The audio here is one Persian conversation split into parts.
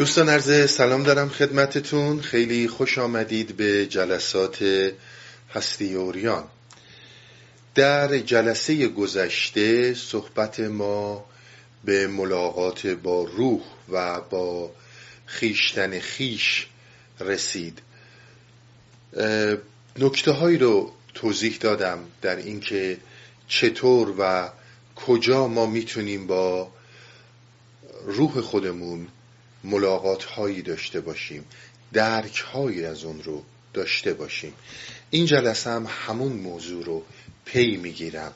دوستان عرض سلام دارم خدمتتون. خیلی خوش آمدید به جلسات هستی اوریان. در جلسه گذشته صحبت ما به ملاقات با روح و با خیشتن خیش رسید. نکته هایی رو توضیح دادم در اینکه چطور و کجا ما می‌تونیم با روح خودمون ملاقات هایی داشته باشیم درک هایی از اون رو داشته باشیم. این جلسه هم همون موضوع رو پی می‌گیرم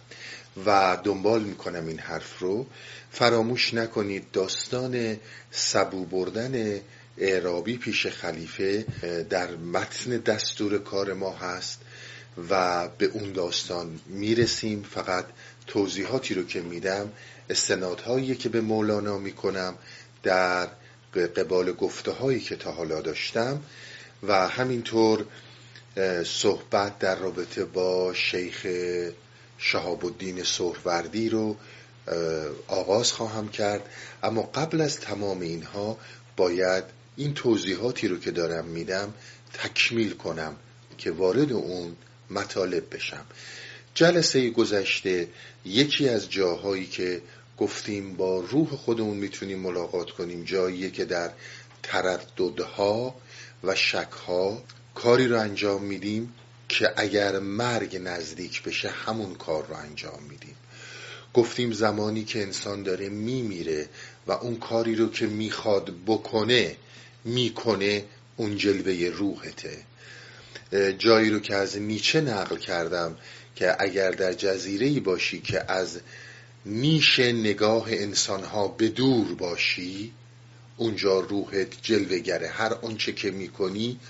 و دنبال می‌کنم این حرف رو. فراموش نکنید داستان سبو بردن اعرابی پیش خلیفه در متن دستور کار ما هست و به اون داستان می‌رسیم. فقط توضیحاتی رو که میدم استنادهایی که به مولانا می‌کنم در قبال گفته هایی که تا حالا داشتم و همینطور صحبت در رابطه با شیخ شهاب الدین سهروردی رو آغاز خواهم کرد. اما قبل از تمام اینها باید این توضیحاتی رو که دارم میدم تکمیل کنم که وارد اون مطالب بشم. جلسه گذشته یکی از جاهایی که گفتیم با روح خودمون می‌تونیم ملاقات کنیم. جاییه که در ترددها و شکها کاری رو انجام میدیم که اگر مرگ نزدیک بشه همون کار رو انجام میدیم. گفتیم زمانی که انسان داره میمیره و اون کاری رو که می‌خواد بکنه می‌کنه اون جلوه روحته. جایی رو که از نیچه نقل کردم که اگر در جزیره باشی که از نیش نگاه انسانها به دور باشی؟ اونجا روحت جلوگره هر آنچه که می‌کنی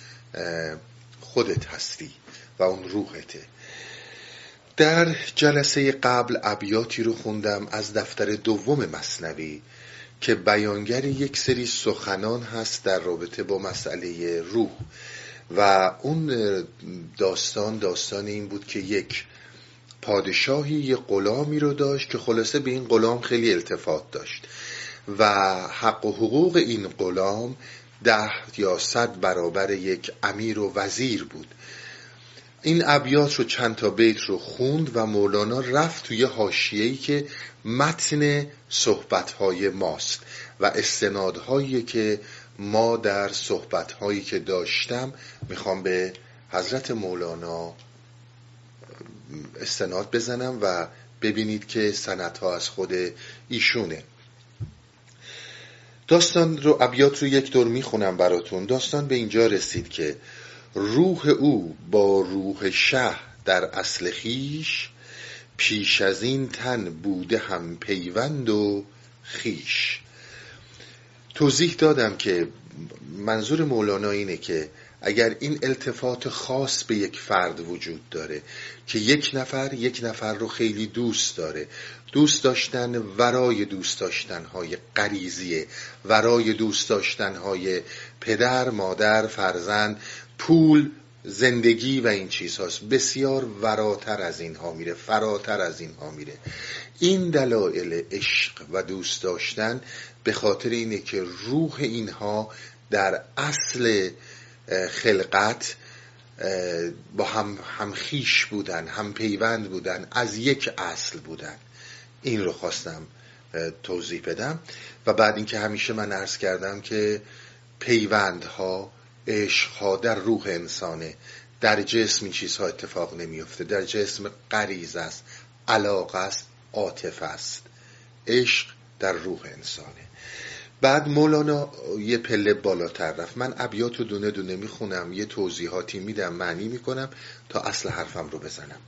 خودت هستی و اون روحته. در جلسه قبل ابیاتی رو خوندم از دفتر دوم مصنوی که بیانگر یک سری سخنان هست در رابطه با مسئله روح. و اون داستان داستان این بود که یک پادشاهی یه غلامی رو داشت که خلاصه به این غلام خیلی التفات داشت. و حق و حقوق این غلام ده یا صد برابر یک امیر و وزیر بود. این ابیات رو چند تا بیت رو خوند و مولانا رفت توی حاشیه‌ای که متن صحبتهای ماست و استنادهایی که ما در صحبتهایی که داشتم می‌خوام به حضرت مولانا استناد بزنم و ببینید که سنتها از خود ایشونه. داستان رو ابیات رو یک دور می‌خونم براتون. داستان به اینجا رسید که روح او با روح شه در اصل خیش پیش از این تن بوده هم پیوند و خیش. توضیح دادم که منظور مولانا اینه که اگر این التفات خاص به یک فرد وجود داره که یک نفر یک نفر رو خیلی دوست داره دوست داشتن ورای دوست داشتن های قریزیه ورای دوست داشتن های پدر مادر فرزند پول زندگی و این چیزهاست. بسیار وراتر از اینها میره فراتر از اینها میره. این دلایل عشق و دوست داشتن به خاطر اینه که روح اینها در اصل خلقت با هم همخیش بودن هم پیوند بودن از یک اصل بودن. این رو خواستم توضیح بدم. و بعد اینکه همیشه من عرض کردم که پیوندها عشقها در روح انسانه. در جسم این چیزها اتفاق نمیفته در جسم قریز است علاقه است عاطفه است. عشق در روح انسانه. بعد مولانا یه پله بالاتر رفت. من ابیات رو دونه دونه می‌خونم یه توضیحاتی میدم معنی می‌کنم تا اصل حرفم رو بزنم.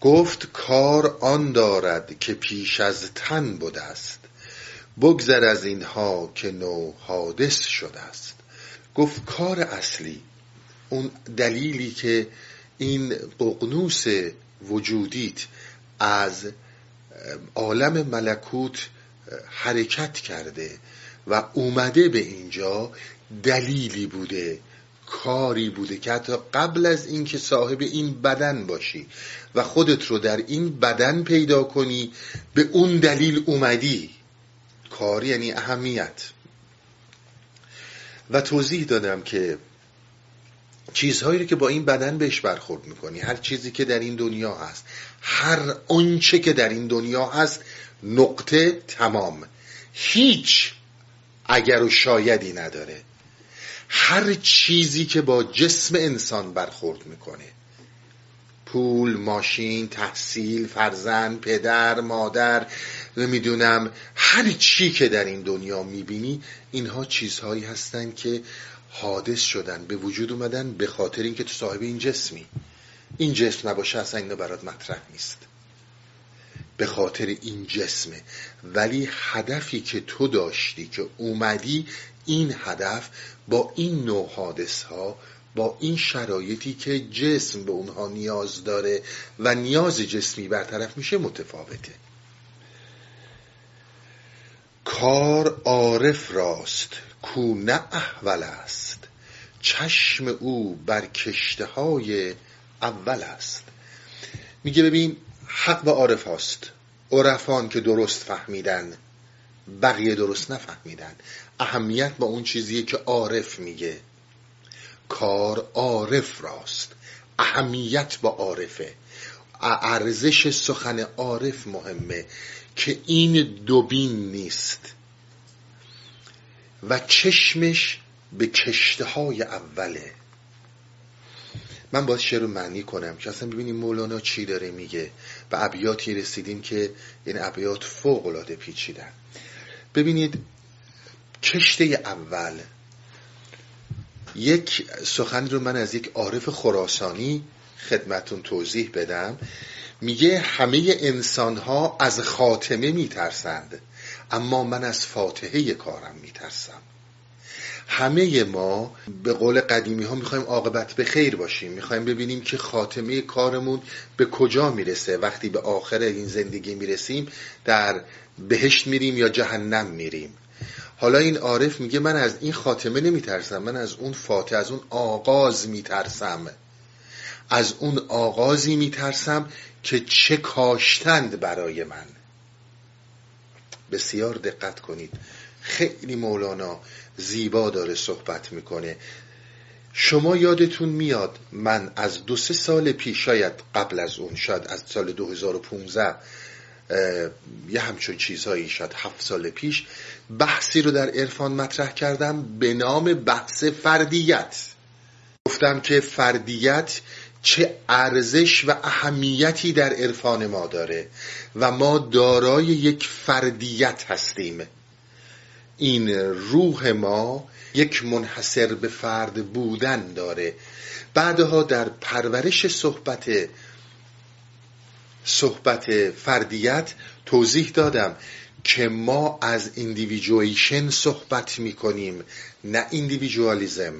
گفت کار آن دارد که پیش از تن بوده است. بگذر از اینها که نو حادث شده است. گفت کار اصلی اون دلیلی که این ققنوس وجودیت از عالم ملکوت حرکت کرده و اومده به اینجا دلیلی بوده کاری بوده که حتی قبل از اینکه صاحب این بدن باشی و خودت رو در این بدن پیدا کنی به اون دلیل اومدی. کاری یعنی اهمیت. و توضیح دادم که چیزهایی که با این بدن بهش برخورد می‌کنی هر چیزی که در این دنیا هست هر آنچه که در این دنیا هست نقطه تمام. هیچ اگر و شایدی نداره. هر چیزی که با جسم انسان برخورد می‌کنه. پول، ماشین، تحصیل، فرزند، پدر، مادر نمی‌دونم هر چی که در این دنیا می‌بینی اینها چیزهایی هستند که حادث شدن به وجود اومدن به خاطر اینکه تو صاحب این جسمی. این جسم نباشه اصلا اینا برات مطرح نیست. به خاطر این جسمه. ولی هدفی که تو داشتی که اومدی این هدف با این نوع حادث ها با این شرایطی که جسم به اونها نیاز داره و نیاز جسمی برطرف میشه متفاوته. کار عارف راست کو نه احول است. چشم او بر کشته های اول است. میگه ببین حق و عارف هاست. عرفان که درست فهمیدن بقیه درست نفهمیدن. اهمیت با اون چیزیه که عارف میگه. کار عارف راست. اهمیت با عارفه. ارزش سخن عارف مهمه که این دوبین نیست. و چشمش به کشته های اوله. من باید شعر رو معنی کنم که اصلا ببینیم مولانا چی داره میگه. و ابیاتی رسیدیم که این ابیات فوق العاده پیچیدن. ببینید کشته اول. یک سخن رو من از یک عارف خراسانی خدمتون توضیح بدم. میگه همه انسان ها از خاتمه میترسند اما من از فاتحه کارم میترسم. همه ما به قول قدیمی ها می‌خوایم عاقبت به خیر باشیم. می‌خوایم ببینیم که خاتمه کارمون به کجا می‌رسه. وقتی به آخر این زندگی می‌رسیم در بهشت میریم یا جهنم میریم. حالا این عارف میگه من از این خاتمه نمیترسم. من از اون فاتح از اون آغاز میترسم. از اون آغازی میترسم که چه کاشتند برای من. بسیار دقت کنید. خیلی مولانا زیبا داره صحبت می‌کنه. شما یادتون میاد من از دو سه سال پیش شاید قبل از اون شاید از سال 2015 یه همچون چیزهایی شاید هفت سال پیش بحثی رو در عرفان مطرح کردم به نام بحث فردیت. گفتم که فردیت چه ارزش و اهمیتی در عرفان ما داره و ما دارای یک فردیت هستیم. این روح ما یک منحصر به فرد بودن داره. بعدها در پرورش صحبت صحبت فردیت توضیح دادم که ما از individuation صحبت می‌کنیم نه individualism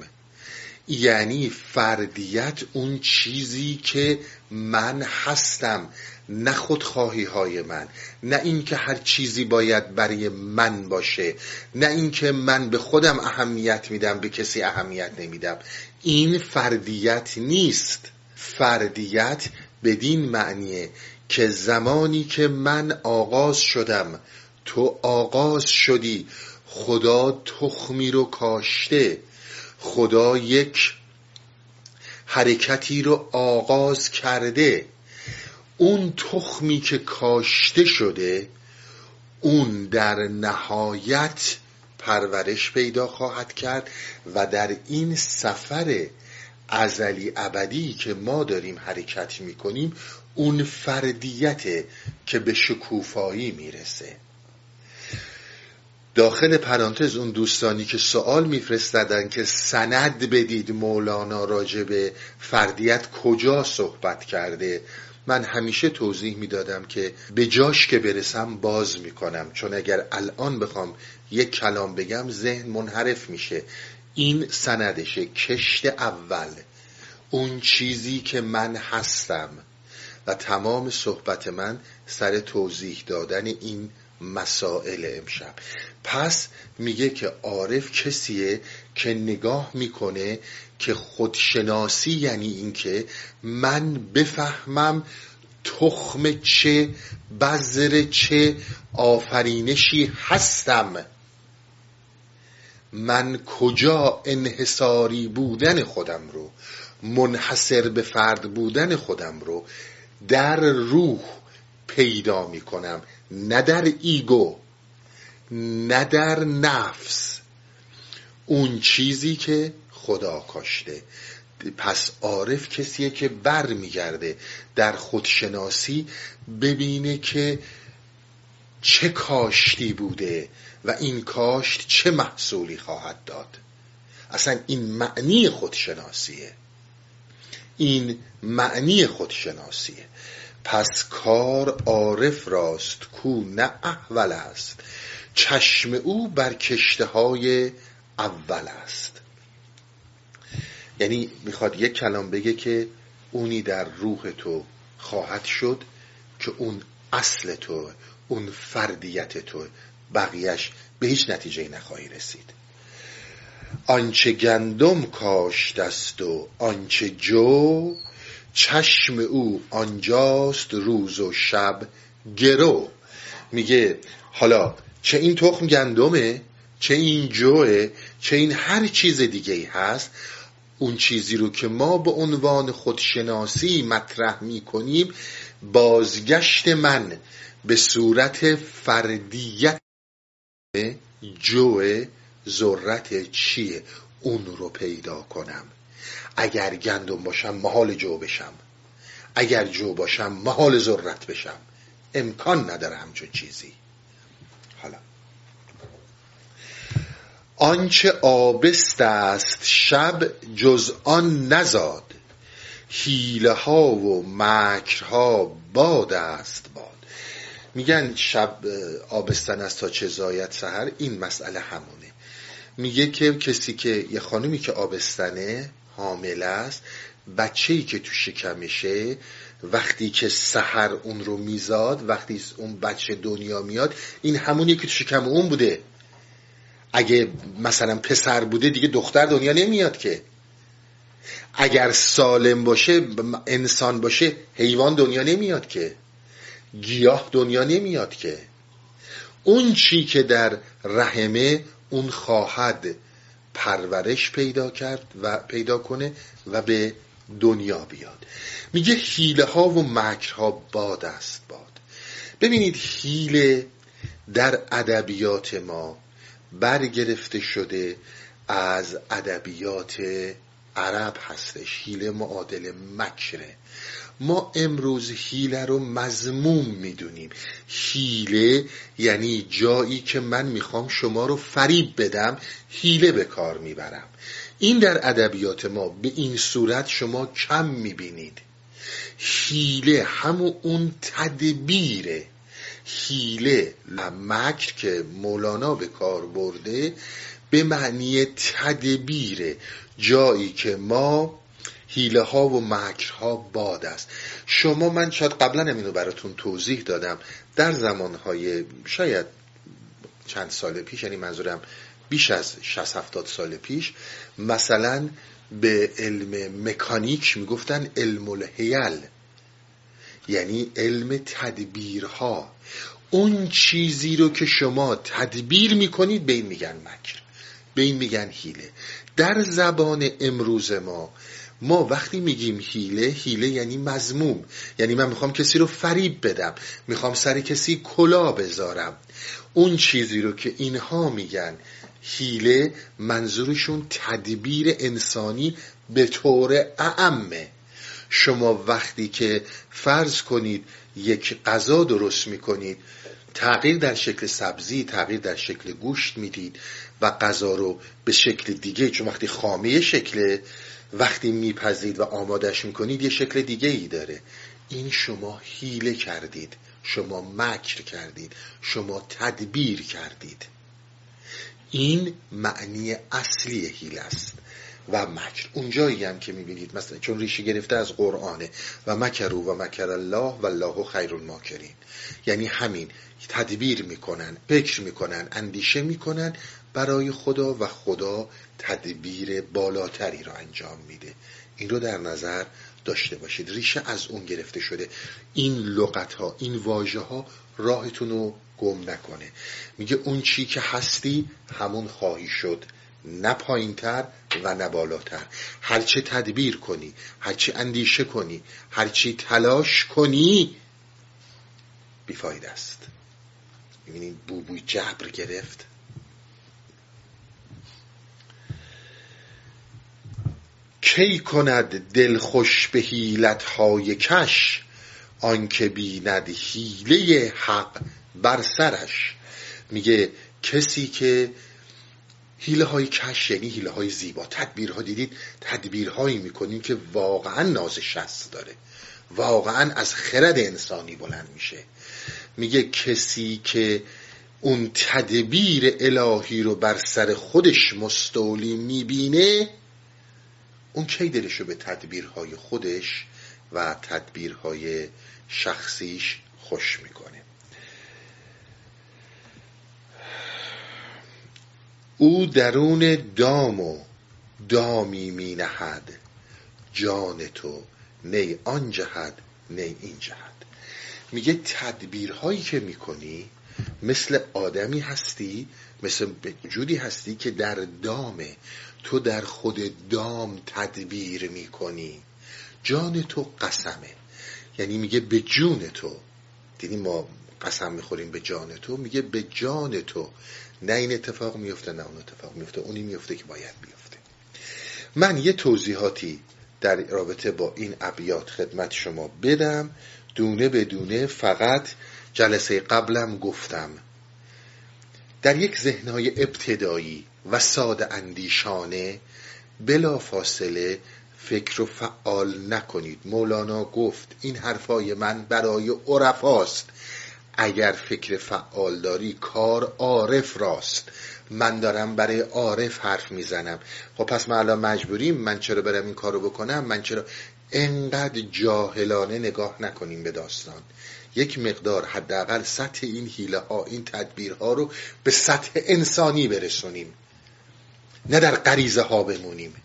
یعنی فردیت اون چیزی که من هستم. نه خودخواهی های من نه اینکه هر چیزی باید برای من باشه نه اینکه من به خودم اهمیت میدم به کسی اهمیت نمیدم. این فردیت نیست. فردیت بدین معنیه که زمانی که من آغاز شدم تو آغاز شدی خدا تخمی رو کاشته خدا یک حرکتی رو آغاز کرده. اون تخمی که کاشته شده اون در نهایت پرورش پیدا خواهد کرد و در این سفر ازلی ابدی که ما داریم حرکت می‌کنیم اون فردیت که به شکوفایی می‌رسه. داخل پرانتز اون دوستانی که سوال میفرستدن که سند بدید مولانا راجع به فردیت کجا صحبت کرده؟ من همیشه توضیح می‌دادم که به جاش که برسم باز می‌کنم چون اگر الان بخوام یک کلام بگم ذهن منحرف میشه. این سندشه کشت اول. اون چیزی که من هستم. و تمام صحبت من سر توضیح دادن این مسائل امشب. پس میگه که عارف کسیه که نگاه می‌کنه که خودشناسی یعنی اینکه من بفهمم تخم چه بذر چه آفرینشی هستم. من کجا انحصاری بودن خودم رو منحصر به فرد بودن خودم رو در روح پیدا می کنم نه در ایگو نه در نفس. اون چیزی که خدا کاشته. پس عارف کسیه که بر میگرده در خودشناسی ببینه که چه کاشتی بوده و این کاشت چه محصولی خواهد داد. اصلا این معنی خودشناسیه. این معنی خودشناسیه. پس کار عارف راست کو نه اول است. چشم او بر کشته های اول است. یعنی می‌خواد یک کلام بگه که اونی در روح تو خواهد شد که اون اصل تو اون فردیت تو بقیهش به هیچ نتیجه نخواهی رسید. آنچه گندم کاشت است و آنچه جو چشم او آنجاست روز و شب گرو. میگه حالا چه این تخم گندمه؟ چه این جوه چه این هر چیز دیگه ای هست اون چیزی رو که ما به عنوان خودشناسی مطرح می کنیم بازگشت من به صورت فردیت جو ذرت چیه؟ اون رو پیدا کنم. اگر گندم باشم محال جو بشم. اگر جو باشم محال ذرت بشم. امکان نداره همچون چیزی. آنچه آبست است شب جز آن نزاد. حیله ها و مکرها باد است باد. میگن شب آبستن است تا چه زاید سهر این مسئله همونه. میگه که کسی که یه خانومی که آبستنه حامل است بچه ای که تو شکمشه وقتی که سحر اون رو میزاد وقتی اون بچه دنیا میاد این همونی که تو شکم اون بوده. اگه مثلا پسر بوده دیگه دختر دنیا نمیاد که. اگر سالم باشه انسان باشه حیوان دنیا نمیاد که. گیاه دنیا نمیاد که. اون چی که در رحمه اون خواهد پرورش پیدا کرد و پیدا کنه و به دنیا بیاد. میگه حیله ها و مکرها باد است باد. ببینید حیله در ادبیات ما برگرفته شده از ادبیات عرب هستش. حیله معادل مکره. ما امروز حیله رو مضموم می‌دونیم. حیله یعنی جایی که من می‌خوام شما رو فریب بدم حیله به کار می‌برم. این در ادبیات ما به این صورت شما کم می‌بینید. حیله همون اون تدبیره. حیله مکر که مولانا به کار برده به معنی تدبیره جایی که ما حیله ها و مکرها باد است. شما من شاید قبلا اینو براتون توضیح دادم. در زمانهای شاید چند سال پیش یعنی منظورم بیش از 60 70 سال پیش مثلا به علم مکانیک می‌گفتن علم الهیل. یعنی علم تدبیرها. اون چیزی رو که شما تدبیر می‌کنید به این میگن مکر به این میگن هیله در زبان امروز ما ما وقتی میگیم هیله هیله یعنی مزموم یعنی من می‌خوام کسی رو فریب بدم می‌خوام سر کسی کلا بذارم. اون چیزی رو که اینها میگن هیله منظورشون تدبیر انسانی به طور اعمه. شما وقتی که فرض کنید یک غذا درست می‌کنید تغییر در شکل سبزی تغییر در شکل گوشت می‌دید و غذا رو به شکل دیگه چون وقتی خامه شکل وقتی میپذید و آمادش می‌کنید یه شکل دیگه ای داره. این شما هیله کردید شما مکر کردید شما تدبیر کردید. این معنی اصلی هیله است. و مکر اونجایی هم که می‌بینید مثلا چون ریشه گرفته از قرآنه. و مکرو و مکر الله و الله خیر الماکرین. یعنی همین تدبیر می‌کنن فکر می‌کنن اندیشه می‌کنن برای خدا و خدا تدبیر بالاتری را انجام میده. این رو در نظر داشته باشید. ریشه از اون گرفته شده. این لغت ها این واژه ها راهتون رو گم نکنه. میگه اون چی که هستی همون خواهی شد. نه پایینتر و نه بالاتر. هرچه تدبیر کنی هرچی اندیشه کنی هرچی تلاش کنی بیفاید است. می‌بینید بوبوی جبر گرفت. کی کند دل خوش به های کش؟ آنکه بیند حیله حق بر سرش. میگه کسی که حیله های کش یعنی حیله های زیبا. تدبیرها دیدید؟ تدبیرهایی می‌کنیم که واقعا ناز شست داره. واقعا از خرد انسانی بلند میشه. میگه کسی که اون تدبیر الهی رو بر سر خودش مستولی می‌بینه اون کی دلشو به تدبیرهای خودش و تدبیرهای شخصیش خوش می‌کنه؟ او درون دام و دامی می نهد. جان تو نی آن جهد نی این جهد میگه تدبیرهایی که می‌کنی مثل آدمی هستی مثل جودی هستی که در دامه تو در خود دام تدبیر می‌کنی. جان تو قسمه. یعنی میگه به جون تو. دیدی ما قسم می‌خوریم به جان تو میگه به جان تو نه این اتفاق میفته نه اون اتفاق میفته. اونی میفته که باید بیفته. من یه توضیحاتی در رابطه با این ابیات خدمت شما بدم. دونه به دونه فقط جلسه قبلم گفتم. در یک ذهنهای ابتدایی و ساده اندیشانه بلا فاصله فکر و فعال نکنید. مولانا گفت این حرفای من برای عرفاست. اگر فکر فعال داری کار عارف راست. من دارم برای عارف حرف می‌زنم. خب پس ما الان مجبوریم من چرا برم این کارو بکنم؟ من چرا انقدر جاهلانه نگاه نکنیم به داستان. یک مقدار حداقل سطح این حیله ها این تدبیرها رو به سطح انسانی برسونیم. نه در غریزه ها بمونیم.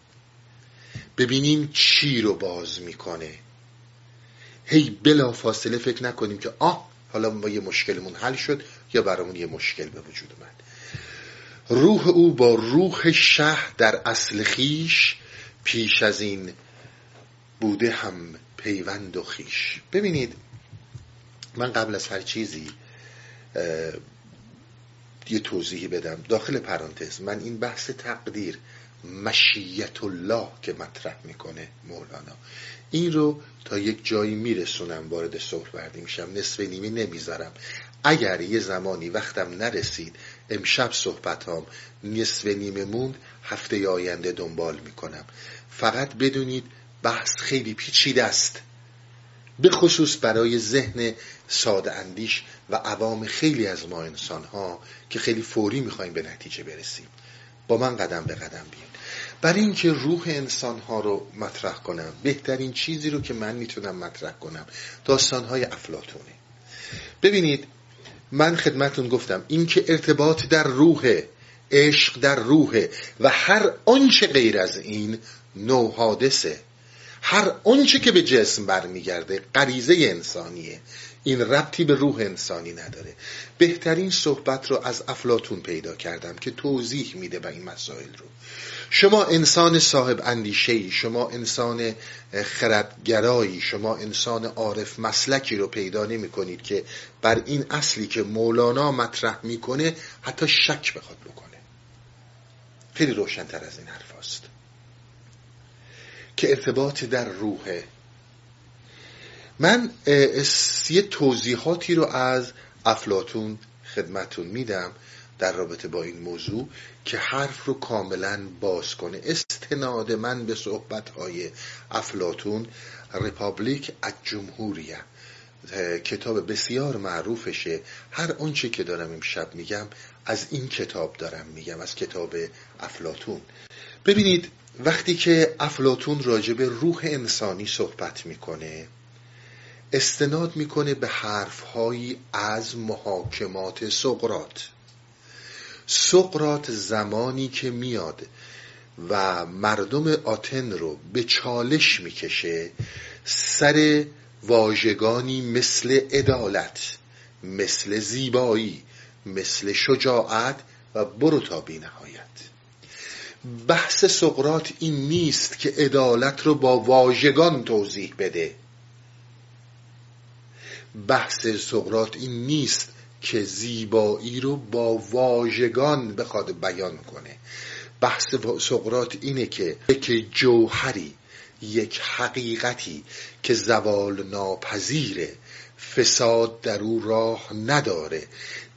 ببینیم چی رو باز می‌کنه. هی بلا فاصله فکر نکنیم که آه حالا ما یه مشکلمون حل شد یا برامون یه مشکل به وجود اومد. روح او با روح شه در اصل خیش پیش از این بوده هم پیوند و خیش. ببینید من قبل از هر چیزی یه توضیحی بدم. داخل پرانتز من این بحث تقدیر مشیت الله که مطرح می‌کنه مولانا. این رو تا یک جایی میرسونم وارد وردی میشم. نصف نیمه نمی‌ذارم. اگر یه زمانی وقتم نرسید امشب صحبتام نصف نیمه موند هفته آینده دنبال می‌کنم. فقط بدونید بحث خیلی پیچیده است. به خصوص برای ذهن ساده اندیش و عوام خیلی از ما انسان ها که خیلی فوری می‌خوایم به نتیجه برسیم. با من قدم به قدم بیاین برای اینکه روح انسان ها رو مطرح کنم بهترین چیزی رو که من می‌تونم مطرح کنم داستان های افلاتونه ببینید من خدمتون گفتم اینکه ارتباط در روح عشق در روح و هر آنچه غیر از این نو حادثه هر آنچه که به جسم برمیگرده غریزه انسانیه. این ربطی به روح انسانی نداره. بهترین صحبت رو از افلاتون پیدا کردم که توضیح میده به این مسائل رو. شما انسان صاحب اندیشه شما انسان خردگرایی شما انسان عارف مسلکی رو پیدا نمی کنید که بر این اصلی که مولانا مطرح می‌کنه حتی شک بخواد بکنه. خیلی روشنتر از این حرف است که ارتباط در روحه من یه توضیحاتی رو از افلاتون خدمتون میدم. در رابطه با این موضوع که حرف رو کاملا باز کنه. استناد من به صحبتهای افلاتون رپابلیک از جمهوریه کتاب بسیار معروفشه. هر آنچه که دارم امشب میگم از این کتاب دارم میگم از کتاب افلاتون ببینید وقتی که افلاتون راجع به روح انسانی صحبت می‌کنه استناد می‌کنه به حرفهایی از محاکمات سقرات سقرات زمانی که میاد و مردم آتن رو به چالش می‌کشه سر واژگانی مثل عدالت مثل زیبایی مثل شجاعت و برو تا بی نهایت بحث سقرات این نیست که عدالت رو با واژگان توضیح بده. بحث سقرات این نیست که زیبایی رو با واژگان بخواد بیان کنه. بحث سقرات اینه که یک جوهری یک حقیقتی که زوال ناپذیره فساد در او راه نداره.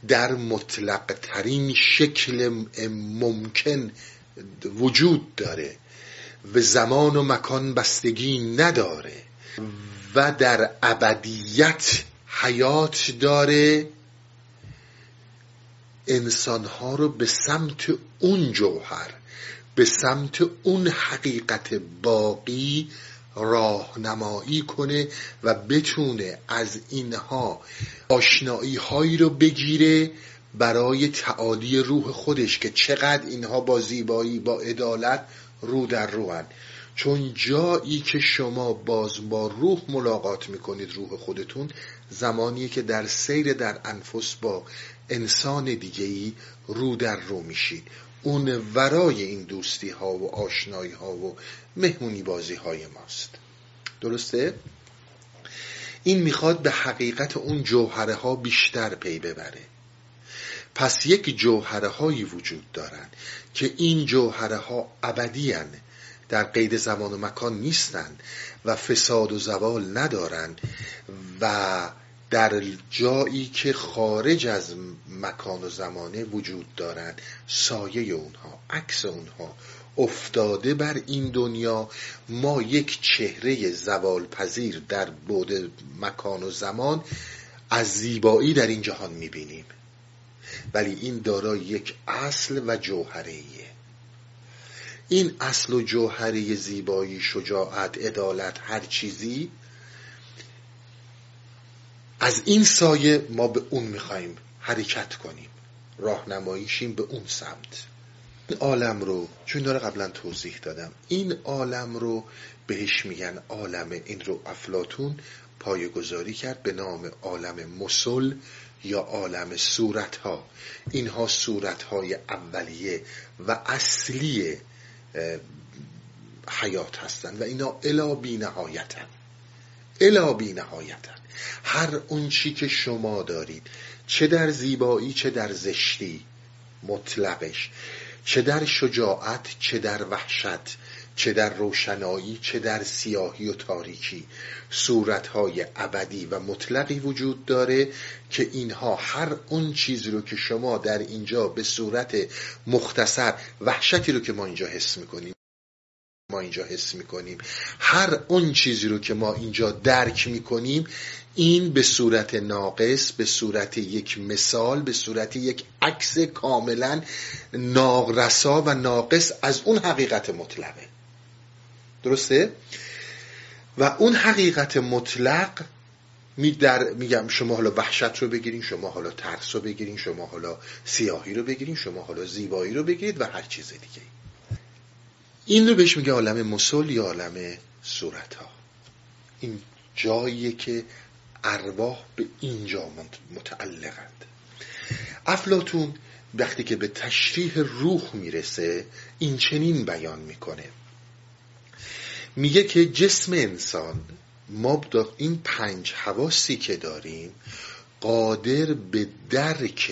در مطلق ترین شکل ممکن وجود داره و زمان و مکان بستگی نداره و در ابدیت حیات داره انسانها رو به سمت اون جوهر به سمت اون حقیقت باقی راهنمایی کنه و بتونه از اینها آشنایی هایی رو بگیره برای تعالی روح خودش که چقدر اینها با زیبایی با عدالت رو در رو هن. چون جایی که شما باز با روح ملاقات می‌کنید روح خودتون زمانیه که در سیر در انفس با انسان دیگه ای رو در رو میشید اون ورای این دوستی ها و آشنایی ها و مهمونی بازی های ماست. درسته؟ این می‌خواد به حقیقت اون جوهره ها بیشتر پی ببره. پس یک جوهره هایی وجود دارن که این جوهره ها ابدی در قید زمان و مکان نیستند و فساد و زوال ندارند و در جایی که خارج از مکان و زمانه وجود دارند سایه اونها عکس اونها افتاده بر این دنیا. ما یک چهره زوال پذیر در بود مکان و زمان از زیبایی در این جهان می‌بینیم. ولی این دارای یک اصل و جوهره این اصل و جوهره زیبایی شجاعت عدالت هر چیزی از این سایه ما به اون می‌خوایم حرکت کنیم. راهنماییشیم به اون سمت. این عالم رو چون داره قبلا توضیح دادم این عالم رو بهش میگن عالم این رو افلاتون پای گذاری کرد به نام عالم مسل یا عالم صورت ها اینها صورت های اولیه و اصلی حیات هستند و اینا الا بی نهایتن الا بی نهایتن هر اون چی که شما دارید چه در زیبایی چه در زشتی مطلقش. چه در شجاعت چه در وحشت چه در روشنایی چه در سیاهی و تاریکی. صورتهای ابدی و مطلقی وجود داره که اینها هر اون چیزی رو که شما در اینجا به صورت مختصر وحشتی رو که ما اینجا حس می‌کنیم ما اینجا حس می‌کنیم. هر اون چیزی رو که ما اینجا درک می‌کنیم این به صورت ناقص به صورت یک مثال به صورت یک عکس کاملا ناقرسا و ناقص از اون حقیقت مطلقه. درسته؟ و اون حقیقت مطلق می در میگم شما حالا وحشت رو بگیرین شما حالا ترس رو بگیرین شما حالا سیاهی رو بگیرین شما حالا زیبایی رو بگیرید و هر چیز دیگه. این رو بهش میگه عالم مسل یا عالم صورت ها این جاییه که ارواح به اینجا متعلقند. افلاتون وقتی که به تشریح روح می‌رسه این چنین بیان می‌کنه. میگه که جسم انسان ما این پنج حواسی که داریم قادر به درک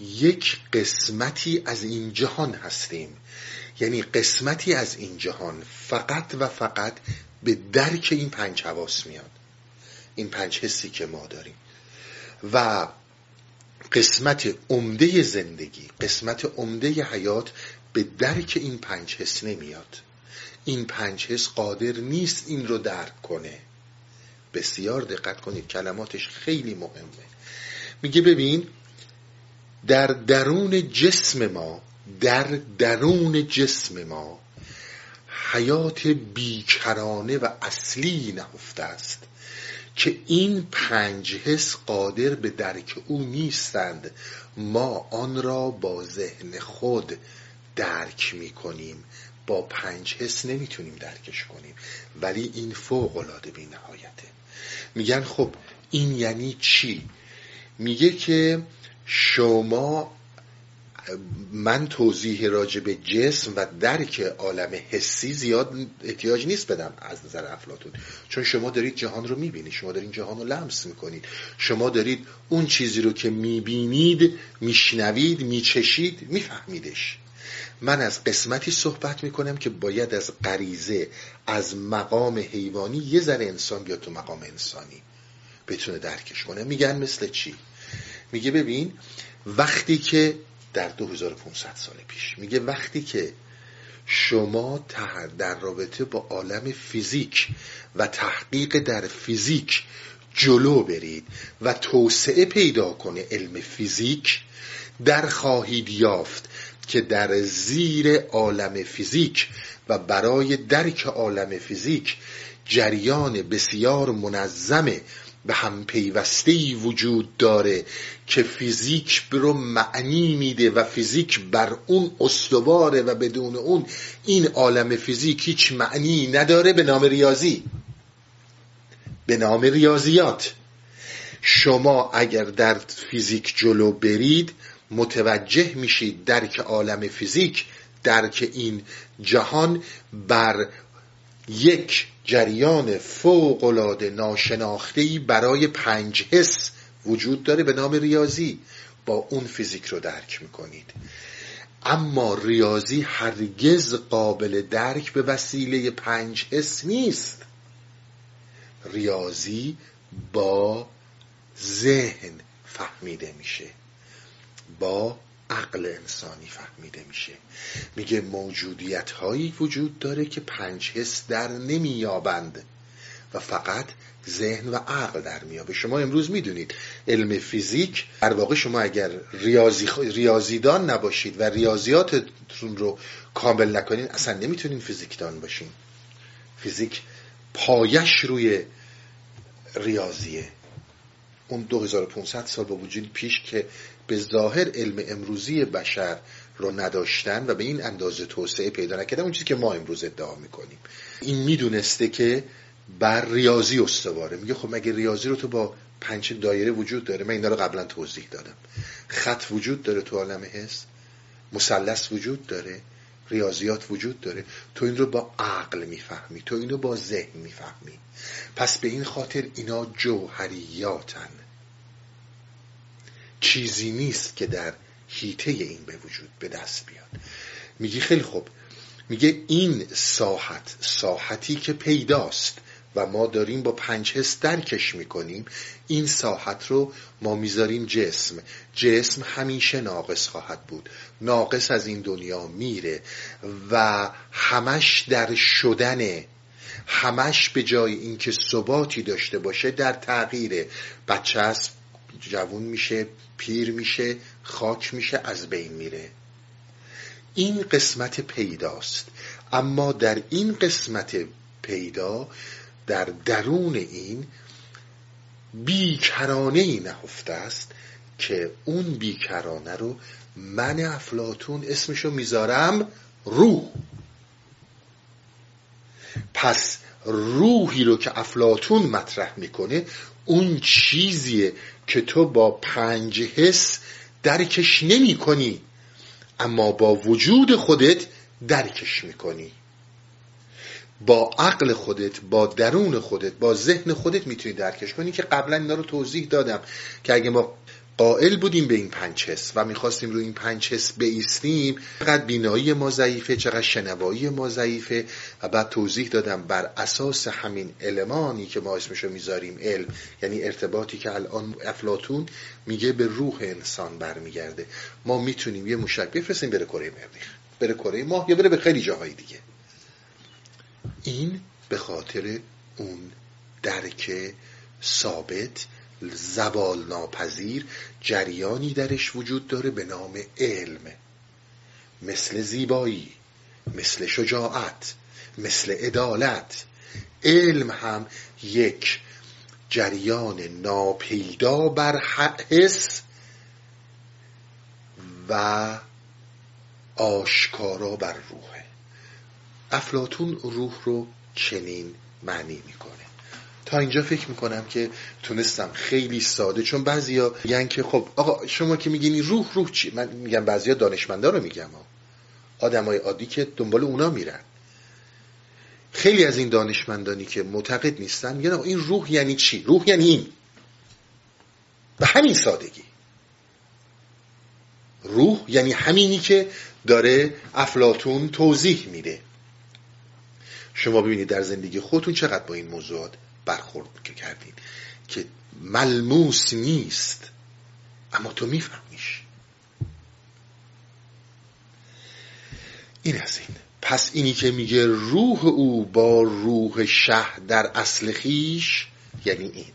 یک قسمتی از این جهان هستیم. یعنی قسمتی از این جهان فقط و فقط به درک این پنج حواس میاد. این پنج حسی که ما داریم. و قسمت عمده زندگی قسمت عمده حیات به درک این پنج حس نمیاد. این پنج حس قادر نیست این رو درک کنه. بسیار دقت کنید کلماتش خیلی مهمه. میگه ببین در درون جسم ما در درون جسم ما حیات بیکرانه و اصلی نهفته است که این پنج حس قادر به درک او نیستند. ما آن را با ذهن خود درک می کنیم. با پنج حس نمی‌تونیم درکش کنیم. ولی این فوق العاده بی نهایته میگن خب این یعنی چی؟ میگه که شما من توضیح راجع به جسم و درک عالم حسی زیاد احتیاج نیست بدم از نظر افلاتون چون شما دارید جهان رو می‌بینید شما دارید جهان رو لمس می‌کنید. شما دارید اون چیزی رو که می‌بینید میشنوید میچشید میفهمیدش. من از قسمتی صحبت می‌کنم که باید از غریزه از مقام حیوانی یه ذره انسان بیاد تو مقام انسانی. بتونه درکش کنه. میگن مثل چی؟ میگه ببین وقتی که در 2500 سال پیش. میگه وقتی که شما در رابطه با عالم فیزیک و تحقیق در فیزیک جلو برید و توسعه پیدا کنه علم فیزیک در خواهید یافت که در زیر عالم فیزیک و برای درک عالم فیزیک جریان بسیار منظم به هم پیوسته وجود داره که فیزیک برو معنی میده و فیزیک بر اون استواره و بدون اون این عالم فیزیک هیچ معنی نداره به نام ریاضی. به نام ریاضیات. شما اگر در فیزیک جلو برید متوجه میشید درک عالم فیزیک درک این جهان بر یک جریان فوق العاده ناشناخته برای پنج حس وجود داره به نام ریاضی. با اون فیزیک رو درک می‌کنید. اما ریاضی هرگز قابل درک به وسیله پنج حس نیست. ریاضی با ذهن فهمیده میشه. با عقل انسانی فهمیده میشه. میگه موجودیت هایی وجود داره که پنج حس در نمیابند و فقط ذهن و عقل در میابه شما امروز می‌دونید علم فیزیک در واقع شما اگر ریاضی ریاضیدان نباشید و ریاضیاتتون رو کامل نکنید اصلا نمی‌تونین فیزیکدان باشین. فیزیک پایش روی ریاضیه. اون 2500 سال با وجود پیش که به ظاهر علم امروزی بشر رو نداشتن و به این اندازه توسعه پیدا نکردن اون چیزی که ما امروز ادعا می‌کنیم. این می‌دونسته که بر ریاضی استواره. میگه خب مگه ریاضی رو تو با پنج دایره وجود داره؟ من این رو قبلا توضیح دادم. خط وجود داره تو عالم حس مثلث وجود داره ریاضیات وجود داره. تو این رو با عقل می‌فهمی تو این رو با ذهن می‌فهمی. پس به این خاطر اینا جوهریاتن. چیزی نیست که در هیته این به وجود به دست بیاد. میگی خیلی خوب. میگه این ساحت ساحتی که پیداست و ما داریم با پنج حس درکش می‌کنیم این ساحت رو ما می‌ذاریم جسم. جسم همیشه ناقص خواهد بود. ناقص از این دنیا میره و همش در شدنه همش به جای اینکه ثباتی داشته باشه در تغییر بچه است جوون میشه پیر میشه خاک میشه از بین میره. این قسمت پیداست. اما در این قسمت پیدا در درون این بیکرانه ای نهفته است که اون بیکرانه رو من افلاتون اسمشو می‌ذارم روح. پس روحی رو که افلاتون مطرح می‌کنه اون چیزیه که تو با پنج حس درکش نمی کنی اما با وجود خودت درکش می‌کنی با عقل خودت با درون خودت با ذهن خودت می‌تونی درکش کنی که قبلا اینا رو توضیح دادم که اگه ما قائل بودیم به این پنج حس و می‌خواستیم روی این پنج حس بیستیم چقدر بینایی ما ضعیفه چقدر شنوایی ما ضعیفه و بعد توضیح دادم بر اساس همین المانی که ما اسمشو می‌ذاریم علم یعنی ارتباطی که الان افلاتون میگه به روح انسان برمیگرده. ما می‌تونیم یه موشک بفرستیم بره کره مریخ بره کره ماه یا بره به خیلی جاهای دیگه. این به خاطر اون درک ثابت زوال ناپذیر جریانی درش وجود داره به نام علم. مثل زیبایی مثل شجاعت مثل عدالت. علم هم یک جریان ناپیدا بر حس و آشکارا بر روحه. افلاتون روح رو چنین معنی می‌کنه. تا اینجا فکر می‌کنم که تونستم. خیلی ساده. چون بعضیا میگن که خب آقا شما که میگین روح روح چی؟ من میگم بعضیا دانشمندا رو میگم آدمای عادی که دنبال اونا میرن. خیلی از این دانشمندانی که معتقد نیستن میگن این روح یعنی چی؟ روح یعنی این. به همین سادگی. روح یعنی همینی که داره افلاتون توضیح میده. شما ببینید در زندگی خودتون چقدر با این موضوعات برخورد کردین که ملموس نیست اما تو میفهمیش. این از این. پس اینی که میگه روح او با روح شه در اصل خیش یعنی این.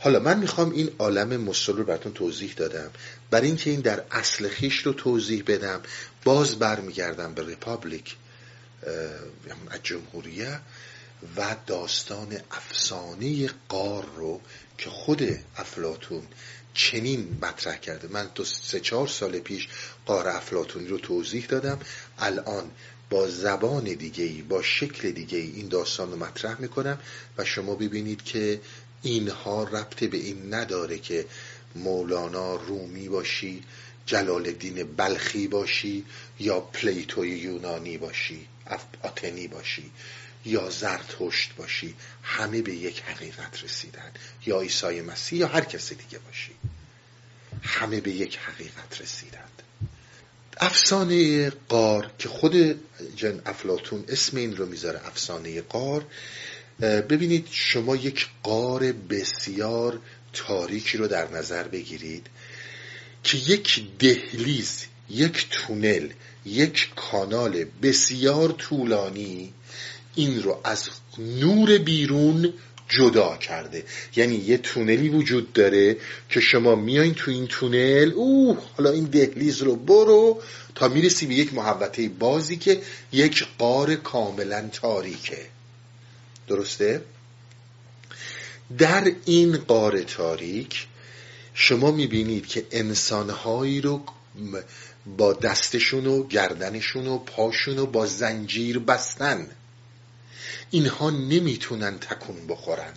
حالا من می‌خوام این عالم مصل رو براتون توضیح دادم. برای اینکه این در اصل خیش رو توضیح بدم باز برمیگردم به ریپابلیک از جمهوریه. و داستان افسانه قار رو که خود افلاتون چنین مطرح کرده. من دو سه چهار سال پیش قار افلاتونی رو توضیح دادم. الان با زبان دیگه ای با شکل دیگه ای این داستان رو مطرح می‌کنم و شما ببینید که اینها ربط به این نداره که مولانا رومی باشی جلال الدین بلخی باشی یا پلیتوی یونانی باشی آتنی باشی. یا زرتشت باشی همه به یک حقیقت رسیدن. یا عیسی مسیح یا هر کسی دیگه باشی. همه به یک حقیقت رسیدند افسانه قار که خود جن افلاتون اسم این رو می‌ذاره افسانه قار ببینید شما یک قار بسیار تاریکی رو در نظر بگیرید که یک دهلیز یک تونل یک کانال بسیار طولانی این رو از نور بیرون جدا کرده. یعنی یه تونلی وجود داره که شما میایین تو این تونل اوه حالا این دهلیز رو برو تا می‌رسی به یک محوطه بازی که یک قار کاملا تاریکه. درسته؟ در این قار تاریک شما می‌بینید که انسانهایی رو با دستشون و گردنشون و پاشون و با زنجیر بستن. اینها نمی‌تونن تکون بخورن.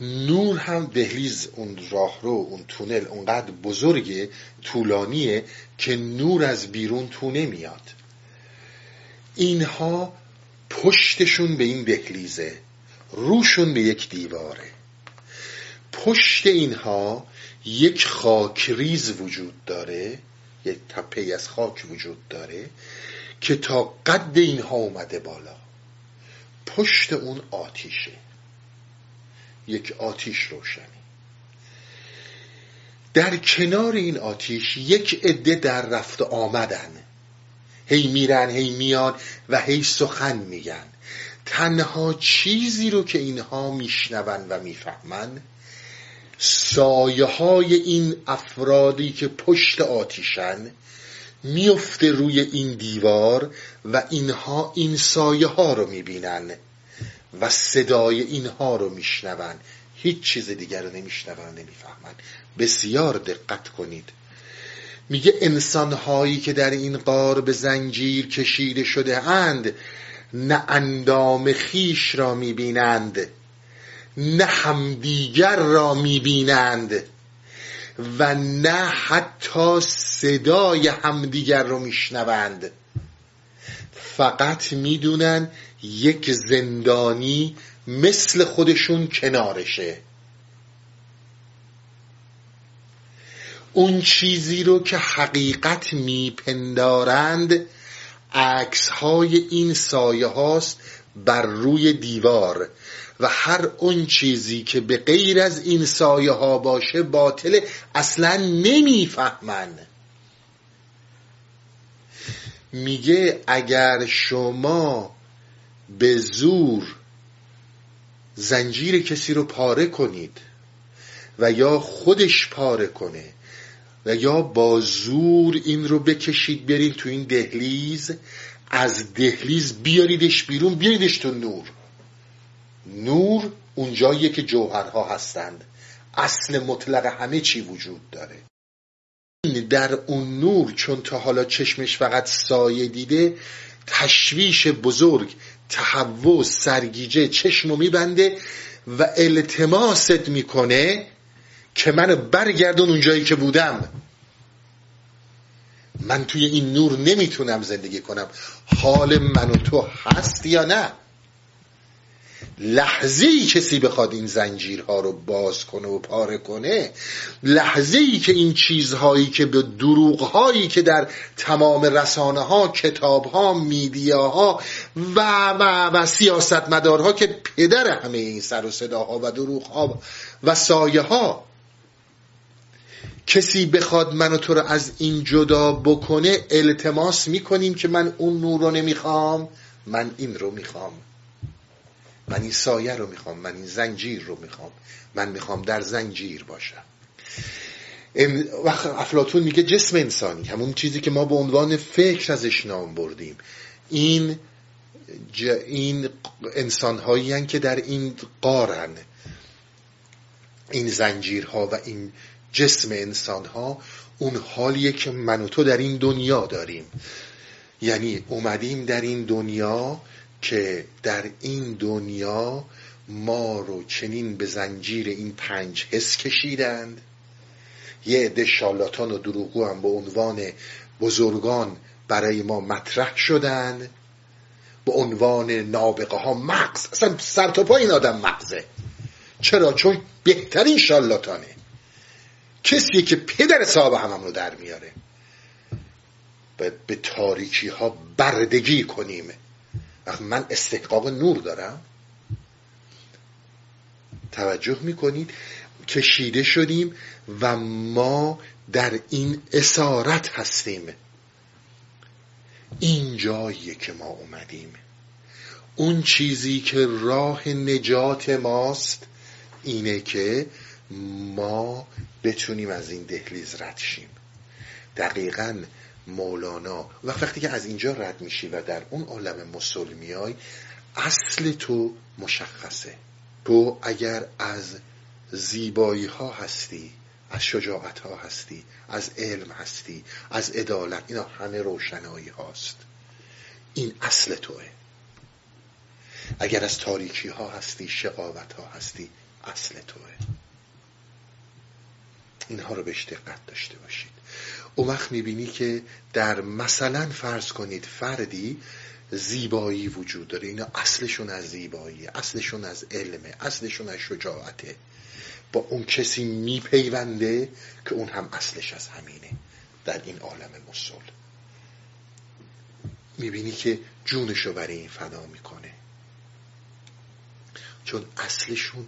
نور هم دهلیز اون راهرو اون تونل اونقدر بزرگه طولانیه که نور از بیرون تونه میاد. اینها پشتشون به این دهلیزه روشون به یک دیواره. پشت اینها یک خاکریز وجود داره یک تپه از خاک وجود داره که تا قد اینها اومده بالا. پشت اون آتیشه. یک آتیش روشنی در کنار این آتیش یک عده در رفت آمدن. هی میرن هی میان و هی سخن میگن. تنها چیزی رو که اینها میشنون و می‌فهمن سایه های این افرادی که پشت آتیشن میفته روی این دیوار و اینها این سایه ها رو می‌بینن و صدای اینها رو میشنون. هیچ چیز دیگر رو نمیشنون نمی‌فهمن. بسیار دقت کنید. میگه انسانهایی که در این قار به زنجیر کشیده شده اند نه اندام خیش را می‌بینند نه همدیگر را می‌بینند. و نه حتی صدای همدیگر رو میشنوند. فقط می‌دونن یک زندانی مثل خودشون کنارشه. اون چیزی رو که حقیقت میپندارند عکس های این سایه هاست بر روی دیوار. و هر اون چیزی که به غیر از این سایه ها باشه باطل اصلا نمی‌فهمن. میگه اگر شما به زور زنجیر کسی رو پاره کنید و یا خودش پاره کنه و یا با زور این رو بکشید برید تو این دهلیز از دهلیز بیاریدش بیرون بیاریدش تو نور. نور اونجاییه که جوهرها هستند. اصل مطلق همه چی وجود داره. در اون نور چون تا حالا چشمش فقط سایه دیده تشویش بزرگ تهوع سرگیجه چشمو میبنده و التماست می‌کنه که منو برگردون اون جایی که بودم. من توی این نور نمی‌تونم زندگی کنم. حال من و تو هست یا نه؟ لحظه ای کسی بخواد این زنجیرها رو باز کنه و پاره کنه لحظه ای که این چیزهایی که به دروغهایی که در تمام رسانه ها کتاب ها میدیاها و و و سیاست مدارها که پدر همه این سر و صداها و دروغها و سایه ها کسی بخواد منو تو رو از این جدا بکنه التماس می‌کنیم که من اون نور رو نمی‌خوام من این رو می‌خوام. من این سایه رو می‌خوام من این زنجیر رو می‌خوام. من می‌خوام در زنجیر باشم. وقت افلاتون میگه جسم انسانی همون چیزی که ما به عنوان فکر ازش نام بردیم. این ج... این انسان هایی که در این قارن این زنجیرها و این جسم انسان ها اون حالیه که من و تو در این دنیا داریم. یعنی اومدیم در این دنیا که در این دنیا ما رو چنین به زنجیر این پنج حس کشیدند. یه عده شالاتان و دروغو هم به عنوان بزرگان برای ما مطرح شدند به عنوان نابغه ها مغز. اصلا سر تا پا این آدم مغزه. چرا؟ چون بهترین شالاتانه کسیه که پدر صاحب همم رو در میاره. به تاریکی ها بردگی کنیم. من استحقاق نور دارم. توجه می‌کنید کشیده شدیم و ما در این اسارت هستیم. این جاییه که ما اومدیم. اون چیزی که راه نجات ماست اینه که ما بتونیم از این دهلیز رد دقیقا مولانا. و وقتی که از اینجا رد میشی و در اون عالم مسل میای اصل تو مشخصه. تو اگر از زیبایی ها هستی از شجاعت ها هستی از علم هستی از عدالت اینا همه روشنایی هاست. این اصل توه. اگر از تاریکی ها هستی شقاوت ها هستی اصل توه. اینها رو بهش دقت داشته باشید. اون وقت می‌بینی که در مثلا فرض کنید فردی زیبایی وجود داره. اینا اصلشون از زیبایی اصلشون از علمه اصلشون از شجاعته. با اون کسی میپیونده که اون هم اصلش از همینه در این عالم مسل. می‌بینی که جونشو برای این فدا می‌کنه. چون اصلشون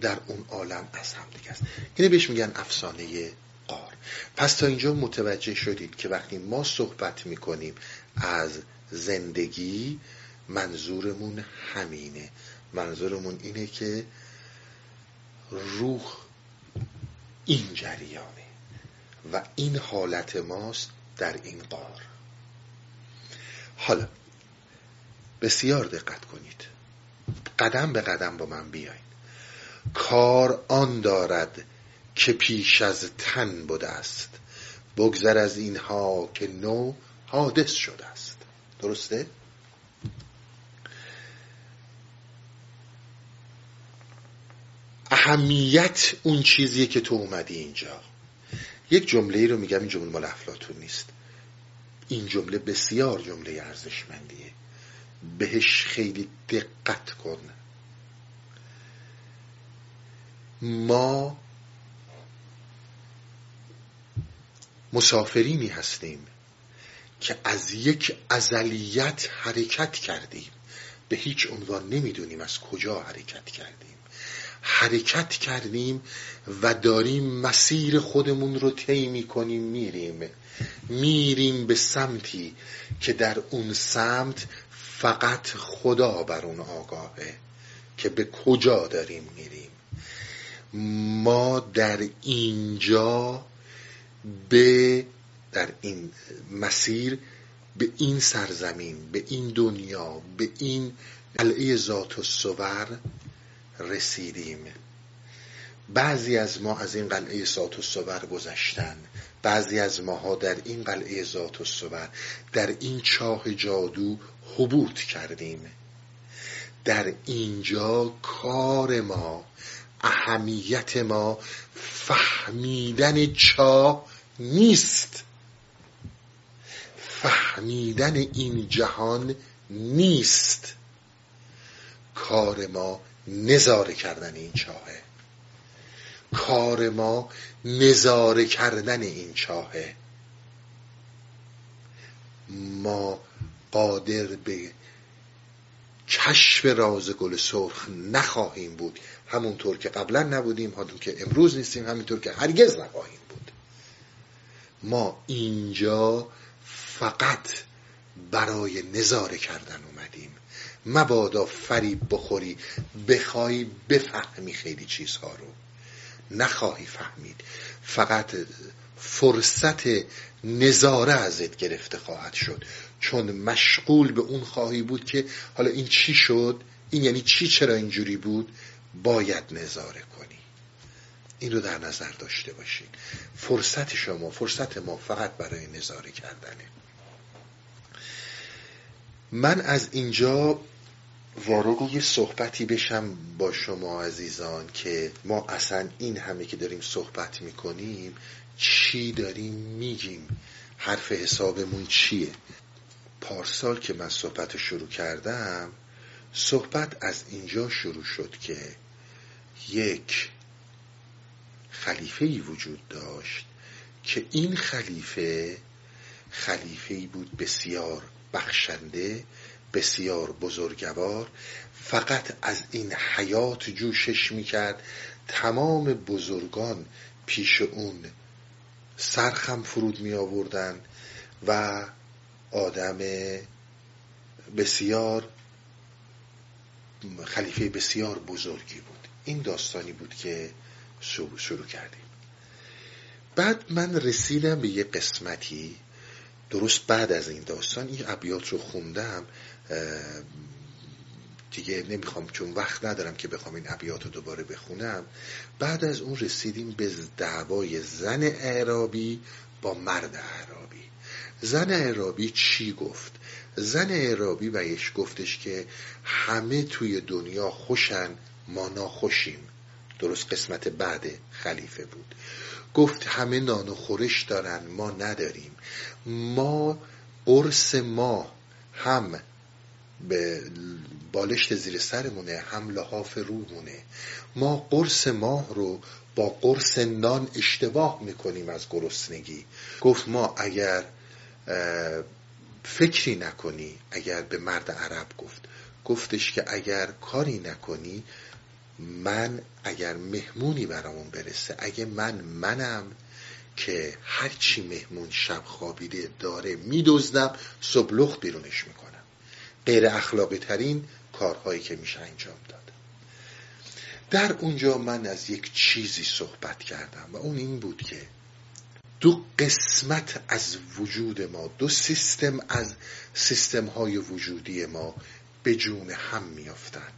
در اون عالم از هم دیگه است. اینه بهش میگن افسانه قار پس تا اینجا متوجه شدید که وقتی ما صحبت می‌کنیم از زندگی منظورمون همینه. منظورمون اینه که روح این جریانه و این حالت ماست در این قار. حالا بسیار دقت کنید. قدم به قدم با من بیاین. کار آن دارد که پیش از تن بوده است. بگذر از اینها که نو حادث شده است. درسته؟ اهمیت اون چیزیه که تو اومدی اینجا. یک جمله رو میگم این جمله مال افلاتون نیست. این جمله بسیار جمله ارزشمندیه. بهش خیلی دقت کن. ما مسافرینی هستیم که از یک ازلیت حرکت کردیم. به هیچ عنوان نمی‌دونیم از کجا حرکت کردیم. حرکت کردیم و داریم مسیر خودمون رو طی می‌کنیم میریم. میریم به سمتی که در اون سمت فقط خدا بر اون آگاهه که به کجا داریم میریم. ما در اینجا به در این مسیر به این سرزمین به این دنیا به این قلعه ذات و سور رسیدیم. بعضی از ما از این قلعه ذات و سور گذشتن. بعضی از ماها در این قلعه ذات و سور در این چاه جادو حبوط کردیم. در اینجا کار ما اهمیت ما فهمیدن چا نیست. فهمیدن این جهان نیست. کار ما نظاره کردن این چاهه. کار ما نظاره کردن این چاهه. ما قادر به کشف راز گل سرخ نخواهیم بود. همونطور که قبلا نبودیم همونطور که امروز نیستیم همینطور که هرگز نخواهیم ما اینجا فقط برای نظاره کردن اومدیم. مبادا فریب بخوری بخوای بفهمی خیلی چیزها رو. نخواهی فهمید. فقط فرصت نظاره ازت گرفته خواهد شد. چون مشغول به اون خواهی بود که حالا این چی شد؟ این یعنی چی چرا اینجوری بود؟ باید نظاره این رو در نظر داشته باشین. فرصت شما فرصت ما فقط برای نظاره کردنه. من از اینجا وارد یه صحبتی بشم با شما عزیزان که ما اصلا این همه که داریم صحبت می‌کنیم چی داریم میگیم؟ حرف حسابمون چیه؟ پارسال که من صحبت شروع کردم صحبت از اینجا شروع شد که یک خلیفه ای وجود داشت که این خلیفه خلیفه ای بود بسیار بخشنده بسیار بزرگوار فقط از این حیات جوشش می‌کرد. تمام بزرگان پیش اون سرخم فرود می آوردن و آدم بسیار خلیفه بسیار بزرگی بود. این داستانی بود که شروع کردیم. بعد من رسیدم به یه قسمتی. درست بعد از این داستان این ابیات رو خوندم. دیگه نمی‌خوام چون وقت ندارم که بخوام این ابیات رو دوباره بخونم. بعد از اون رسیدیم به دعوای زن اعرابی با مرد اعرابی. زن اعرابی چی گفت؟ زن اعرابی بهش گفتش که همه توی دنیا خوشن ما ناخوشیم. درست قسمت بعد خلیفه بود. گفت همه نان و خورش دارن ما نداریم. ما قرص ما هم به بالشت زیر سرمونه هم لحاف رومونه. ما قرص ماه رو با قرص نان اشتباه می‌کنیم از گرسنگی. گفت ما اگر فکری نکنی اگر به مرد عرب گفت. گفتش که اگر کاری نکنی من اگر مهمونی برامون برسه اگه من منم که هرچی مهمون شب خوابیده داره میدزدم صبح بیرونش می‌کنم. غیر اخلاقی ترین کارهایی که میشه انجام داد. در اونجا من از یک چیزی صحبت کردم و اون این بود که دو قسمت از وجود ما دو سیستم از سیستم های وجودی ما به جون هم میافتند.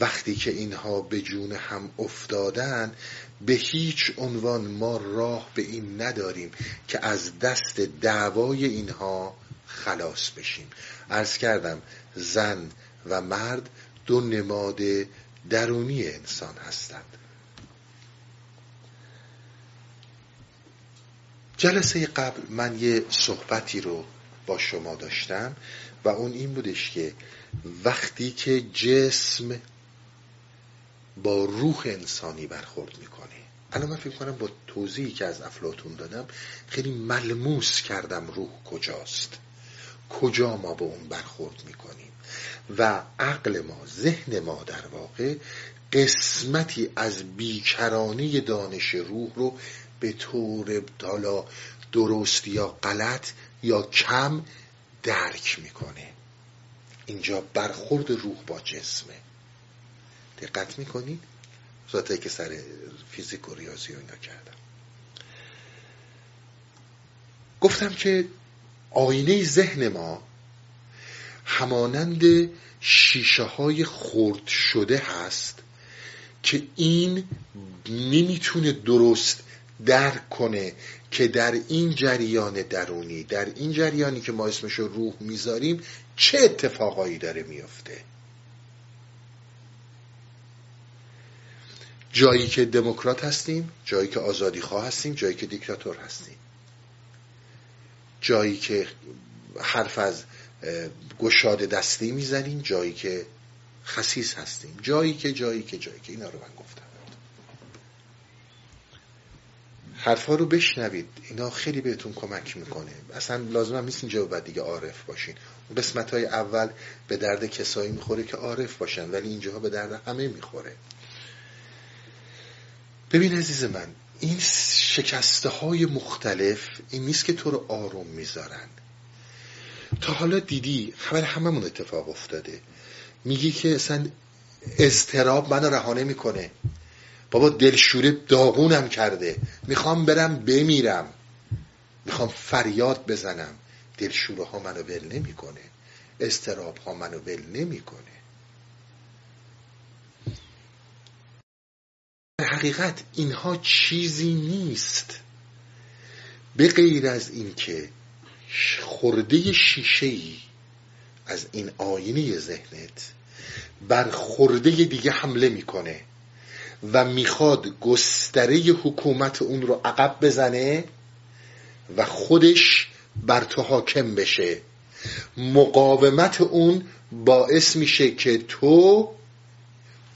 وقتی که اینها به جون هم افتادن به هیچ عنوان ما راه به این نداریم که از دست دعوای اینها خلاص بشیم. عرض کردم زن و مرد دو نماد درونی انسان هستند. جلسه قبل من یه صحبتی رو با شما داشتم و اون این بودش که وقتی که جسم با روح انسانی برخورد می‌کنه. الان من فکر کنم با توضیحی که از افلاتون دادم خیلی ملموس کردم روح کجاست. کجا ما به اون برخورد می‌کنیم؟ و عقل ما ذهن ما در واقع قسمتی از بیکرانی دانش روح رو به طور دالا درست یا غلط یا کم درک می‌کنه. اینجا برخورد روح با جسمه. دقت می‌کنید ذاته که سر فیزیک و ریاضی و اینا کردم. گفتم که آینه ذهن ما همانند شیشه های خورد شده هست که این نمی‌تونه درست درک کنه که در این جریان درونی در این جریانی که ما اسمشو روح می‌ذاریم چه اتفاقایی داره میفته جایی که دموکرات هستیم جایی که آزادی خواه هستیم جایی که دیکتاتور هستیم. جایی که حرف از گشاد دستی می‌زنیم جایی که خسیس هستیم. جایی که جایی که جایی که. اینا رو من گفتم. حرفا رو بشنوید. اینا خیلی بهتون کمک می‌کنه. اصلا لازم هم نیست اینجا بعد دیگه عارف باشین. قسمت های اول به درد کسایی می‌خوره که عارف باشن ولی اینجا به درد همه می‌خوره. ببین عزیز من این شکسته های مختلف این نیست که تو رو آروم می‌ذارن. تا حالا دیدی خبر هممون اتفاق افتاده. میگی که اصلا استراب منو رهانه می‌کنه. بابا دلشوره داغونم کرده. می‌خوام برم بمیرم. می‌خوام فریاد بزنم. دلشوره ها منو ول نمی‌کنه. استراب ها منو ول نمی‌کنه. در حقیقت اینها چیزی نیست. به غیر از اینکه خورده شیشه ای از این آینه ذهنت بر خورده دیگه حمله می‌کنه و می‌خواد گستره حکومت اون رو عقب بزنه و خودش بر تو حاکم بشه. مقاومت اون باعث میشه که تو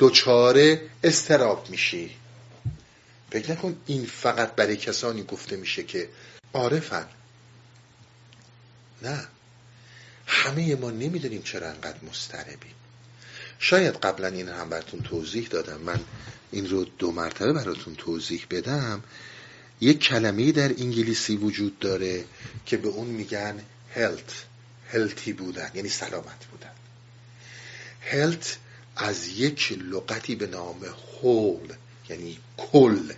دچار استراب میشی. فکر نکن این فقط برای کسانی گفته میشه که عارفن. نه. همه ما نمی‌دونیم چرا انقدر مستربیم شاید قبلا این هم براتون توضیح دادم. من این رو دو مرتبه براتون توضیح بدم. یک کلمه در انگلیسی وجود داره که به اون میگن health. هلتی بودن. یعنی سلامت بودن. Health از یک لغتی به نام هول یعنی کل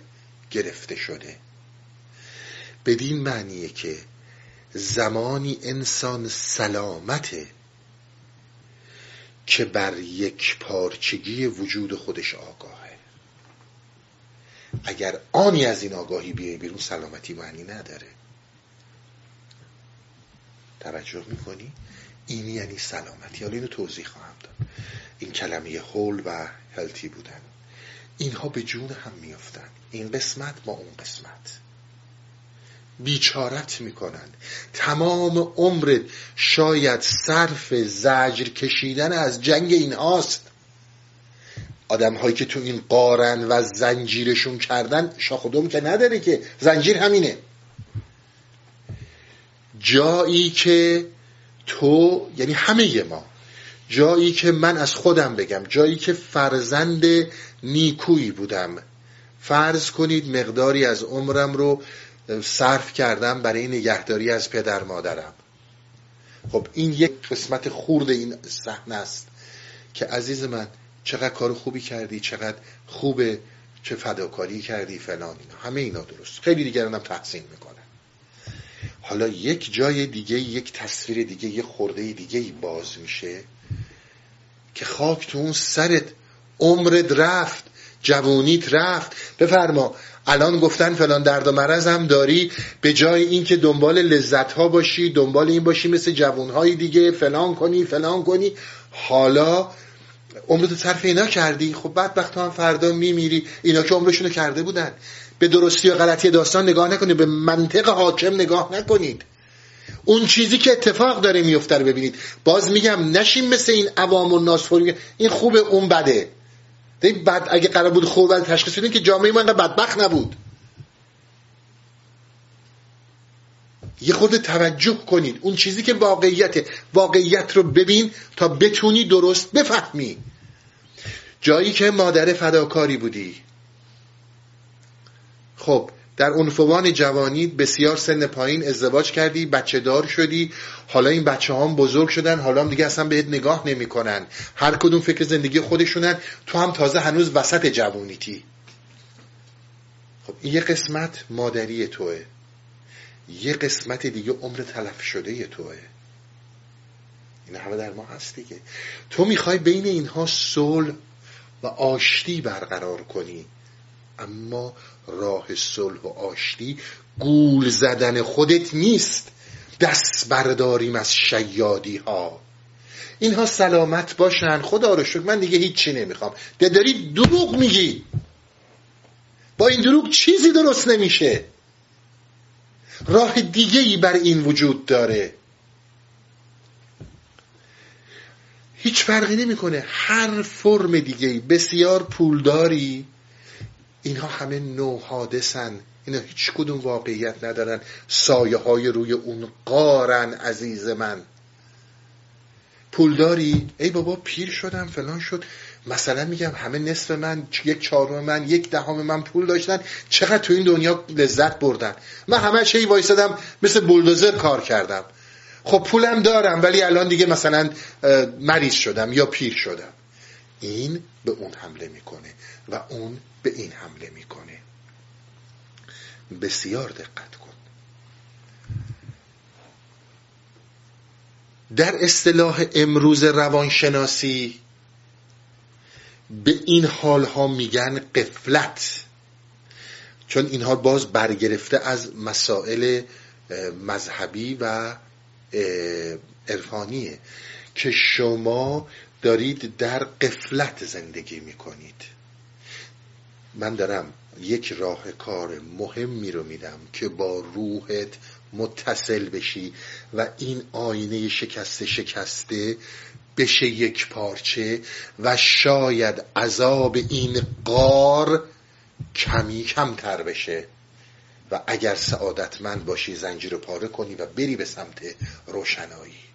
گرفته شده. بدین معنیه که زمانی انسان سلامته که بر یک پارچگی وجود خودش آگاهه. اگر آنی از این آگاهی بیای بیرون سلامتی معنی نداره. توجه می‌کنی؟ این یعنی سلامتی. حالا اینو توضیح خواهم داد. این کلمه هول و هلتی بودن. اینها به جون هم میافتن. این قسمت با اون قسمت. بیچارت می‌کنن. تمام عمرت شاید صرف زجر کشیدن از جنگ اینهاست. آدم هایی که تو این قارن و زنجیرشون کردن شاخدوم که نداره که. زنجیر همینه. جایی که تو یعنی همه ما جایی که من از خودم بگم جایی که فرزند نیکویی بودم. فرض کنید مقداری از عمرم رو صرف کردم برای نگهداری از پدر مادرم. خب این یک قسمت خورد این صحنه است که عزیز من چقدر کار خوبی کردی چقدر خوبه چه فداکاری کردی فلان اینا. همه اینا درست. خیلی دیگران هم تحسین می‌کنن. حالا یک جای دیگه یک تصویر دیگه یک خورده دیگه باز میشه. که خاک تو اون سرت عمرت رفت جوونیت رفت. بفرما الان گفتن فلان درد و مرض هم داری به جای اینکه دنبال لذت ها باشی دنبال این باشی مثل جوون های دیگه فلان کنی فلان کنی. حالا عمرت صرف اینا کردی. خب بعد وقت هم فردا میمیری. اینا که عمرشونو کرده بودن. به درستی و غلطی داستان نگاه نکنید به منطق حاکم نگاه نکنید. اون چیزی که اتفاق داره میفته رو ببینید. باز میگم نشین مثل این عوام و ناس این خوبه اون بده. بعد اگه قرار بود خوب ولی تشخیص بدیم که جامعه ما انقدر بدبخت نبود. یه خود توجه کنید. اون چیزی که واقعیت واقعیت رو ببین تا بتونی درست بفهمی. جایی که مادر فداکاری بودی. خب در عنفوان جوانی بسیار سن پایین ازدواج کردی بچه دار شدی. حالا این بچه هم بزرگ شدن حالا هم دیگه اصلا بهت نگاه نمی‌کنن. هر کدوم فکر زندگی خودشونن تو هم تازه هنوز وسط جوانیتی. خب این یه قسمت مادری توه. یه قسمت دیگه عمر تلف شده توه. این همه در ما هست دیگه. تو می‌خوای بین اینها صلح و آشتی برقرار کنی. اما راه صلح و آشتی گول زدن خودت نیست. دست برداریم از شیادی ها اینها سلامت باشن. خدا رو شکر من دیگه هیچی نمی‌خوام. ده داری دروغ میگی. با این دروغ چیزی درست نمیشه. راه دیگه ای بر این وجود داره. هیچ فرقی نمی‌کنه. هر فرم دیگه بسیار پولداری. اینها همه نو حادثن اینا هیچ کدوم واقعیت ندارن. سایه های روی اون قارن عزیز من. پولداری؟ ای بابا پیر شدم فلان شد. مثلا میگم همه نصف من یک چهارم من یک دهم من پول داشتن. چقدر تو این دنیا لذت بردن. من همه چی وایسادم مثل بولدوزر کار کردم. خب پولم دارم ولی الان دیگه مثلا مریض شدم یا پیر شدم. این به اون حمله می‌کنه و اون به این حمله می‌کنه. بسیار دقت کن. در اصطلاح امروز روانشناسی به این حال ها میگن قفلت. چون اینها باز برگرفته از مسائل مذهبی و عرفانیه که شما دارید در قفلت زندگی می‌کنید. من دارم یک راه کار مهمی رو میدم که با روحت متصل بشی و این آینه شکسته شکسته بشه یک پارچه و شاید عذاب این قار کمی کمتر بشه. و اگر سعادتمند باشی زنجیر رو پاره کنی و بری به سمت روشنایی.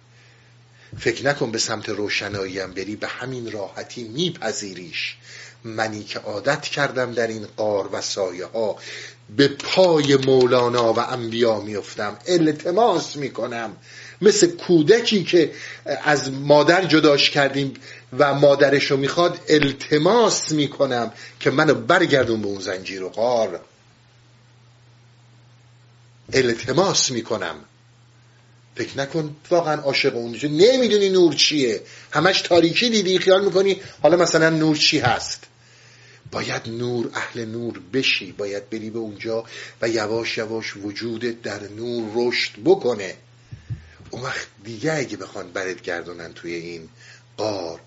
فکر نکن به سمت روشنایی هم بری به همین راحتی میپذیریش. منی که عادت کردم در این قار و سایه ها به پای مولانا و انبیا میفتم. التماس می‌کنم. مثل کودکی که از مادر جداش کردیم و مادرش رو می‌خواد التماس می‌کنم که منو برگردون به اون زنجیر و قار التماس می‌کنم. فکر نکن واقعا عاشق اون نمی‌دونی نور چیه. همش تاریکی دیدی خیال می‌کنی حالا مثلا نور چی هست. باید نور اهل نور بشی. باید بری به اونجا و یواش یواش وجودت در نور رشد بکنه. اون وقت دیگه اگه بخوان برد گردونن توی این قار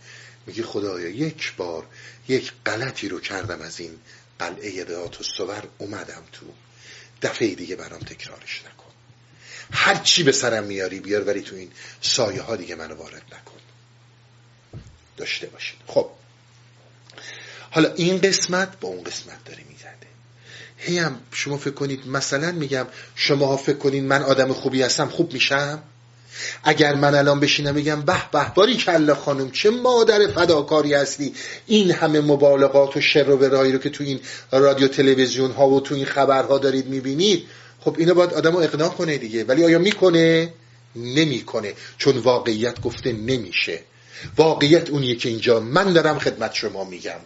میگی خدایا یک بار یک غلطی رو کردم از این قلعه ذات و سور اومدم تو دفعه دیگه برام تکرارش نکن هر چی به سرم میاری بیار ولی تو این سایه ها دیگه منو وارد نکن. داشته باشید خب. حالا این قسمت با اون قسمت داره می‌زنه هی هم شما فکر کنید مثلا میگم شما فکر کنید من آدم خوبی هستم خوب میشم. اگر من الان بشینم بگم به به باری کلا خانم چه مادر فداکاری هستی. این همه مبالغات و شر و برایی رو که تو این رادیو تلویزیون ها و تو این خبرها دارید می‌بینید خب اینو باید آدم رو اقناع کنه دیگه. ولی آیا می‌کنه؟ نمی‌کنه. چون واقعیت گفته نمیشه. واقعیت اونیه که اینجا من دارم خدمت شما میگم.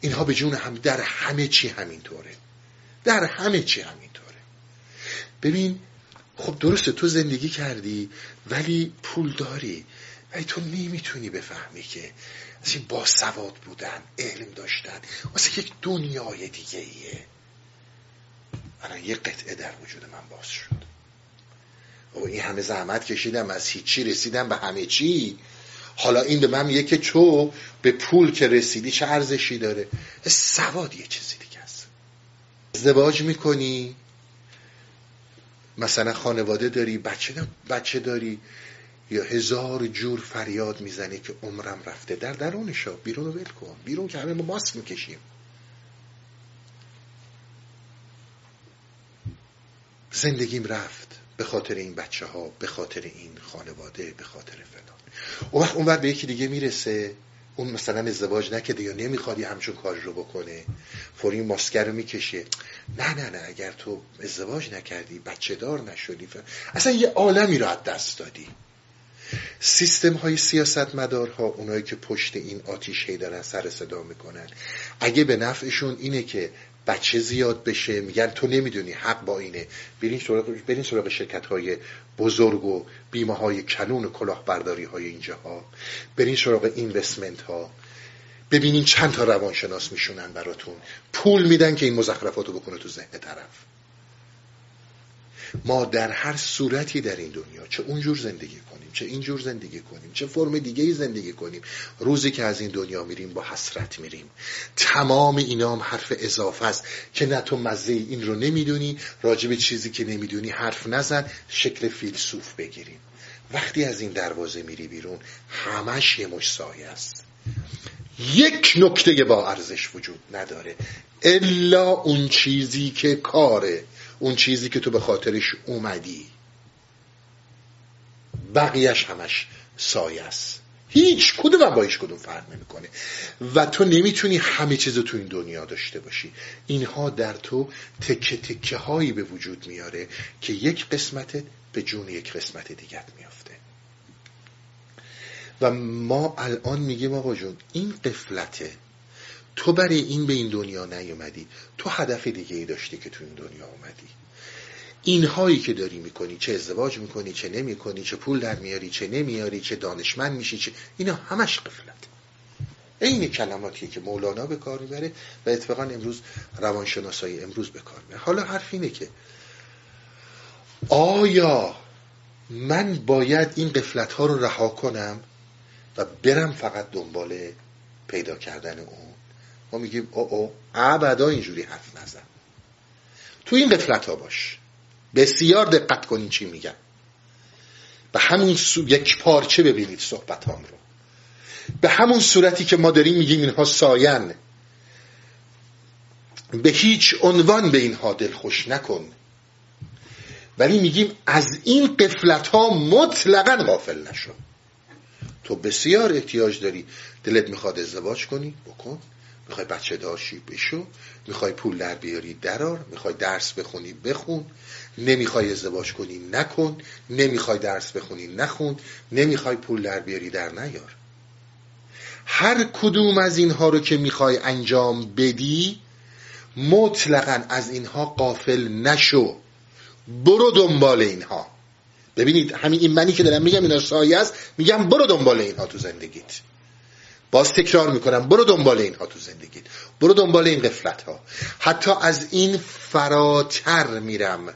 اینها به جون هم در همه چی همینطوره. در همه چی همینطوره. ببین خب درسته تو زندگی کردی ولی پول داری. ولی تو نمی‌تونی بفهمی که از این باسواد بودن علم داشتن واسه یک دنیای دیگه ایه الان یه قطعه در وجود من باز شد. و این همه زحمت کشیدم از هیچی رسیدم به همه چی. حالا این به من میگه که چو به پول که رسیدی چه ارزشی داره؟ سواد یه چیزی دیگه است. ازدواج می‌کنی؟ مثلا خانواده داری بچه, بچه داری یا هزار جور فریاد می‌زنه که عمرم رفته. در درونشا بیرون رو ول کن. بیرون که همه ما ماسک می‌کشیم. زندگیم رفت به خاطر این بچه ها به خاطر این خانواده به خاطر فلان. اون وقت اون وقت به یکی دیگه می‌رسه اون مثلا ازدواج نکرده یا نمی‌خواد یه همچون کار رو بکنه فوری ماسکر رو می‌کشه. نه نه نه اگر تو ازدواج نکردی بچه دار نشدی اصلا یه عالمی رو از دست دادی. سیستم های سیاست مدارها اونایی که پشت این آتیش هی دارن سر صدا می‌کنن اگه به نفعشون اینه که بچه زیاد بشه میگن تو نمی‌دونی حق با اینه. برین سراغ, برین سراغ شرکت های بزرگ و بیمه های کنون و کلاهبرداری های اینجاها. برین سراغ اینوستمنت ها ببینین چند تا روانشناس میشونن براتون. پول میدن که این مزخرفات رو بکنه تو ذهن طرف. ما در هر صورتی در این دنیا چه اونجور زندگی کنیم چه اینجور زندگی کنیم چه فرم دیگه زندگی کنیم روزی که از این دنیا میریم با حسرت میریم. تمام اینا هم حرف اضافه است که نه تو مزه این رو نمی‌دونی راجب چیزی که نمی‌دونی حرف نزن شکل فیلسوف بگیریم. وقتی از این دروازه میری بیرون همش یه مش سایه است. یک نکته با ارزش وجود نداره. الا اون چیزی که کاره. اون چیزی که تو به خاطرش اومدی. بقیهش همش سایه است. هیچ کدوم با هیچ کدوم فرق نمی‌کنه. و تو نمی‌تونی همه چیز تو این دنیا داشته باشی. اینها در تو تکه تکه هایی به وجود میاره که یک قسمت به جون یک قسمت دیگر میافته. و ما الان میگیم آقا جون این قفلته تو برای این به این دنیا نیومدی. تو هدف دیگه ای داشتی که تو این دنیا اومدی. اینهایی که داری می‌کنی چه ازدواج می‌کنی چه نمی‌کنی چه پول در میاری چه نمیاری چه دانشمند میشی چه اینا همش قفلت این کلماتیه که مولانا به کار می‌بره و اتفاقا امروز روانشناسایی امروز به کار می‌بره. حالا حرف اینه که آیا من باید این قفلت ها رو رها کنم و برم فقط دنبال پیدا کردن اون؟ ما میگیم او او ابدا اینجوری حرف نزن. تو این قفلت ها باش. بسیار دقت کنین چی میگن. به همون سو... یک پارچه ببینید صحبت هم رو. به همون صورتی که ما داریم میگیم اینها ساین. به هیچ عنوان به اینها دل خوش نکن. ولی میگیم از این قفلت ها مطلقا غافل نشو. تو بسیار احتیاج داری. دلت می‌خواد ازدواج کنی؟ بکن. می‌خوای بچه داشی بشو. می‌خوای پول در بیاری درار می‌خوای درس بخونی بخون. نمی‌خوای ازدواج کنی نکن. نمی‌خوای درس بخونی نخون. نمی‌خوای پول در بیاری در نیار. هر کدوم از اینها رو که می‌خوای انجام بدی مطلقا از اینها قافل نشو. برو دنبال اینها. ببینید همین این منی که دارم میگم اینا سایه است. میگم برو دنبال اینها تو زندگیت. باز تکرار می‌کنم برو دنبال اینها تو زندگیت. برو دنبال این قفلت ها حتی از این فراتر میرم.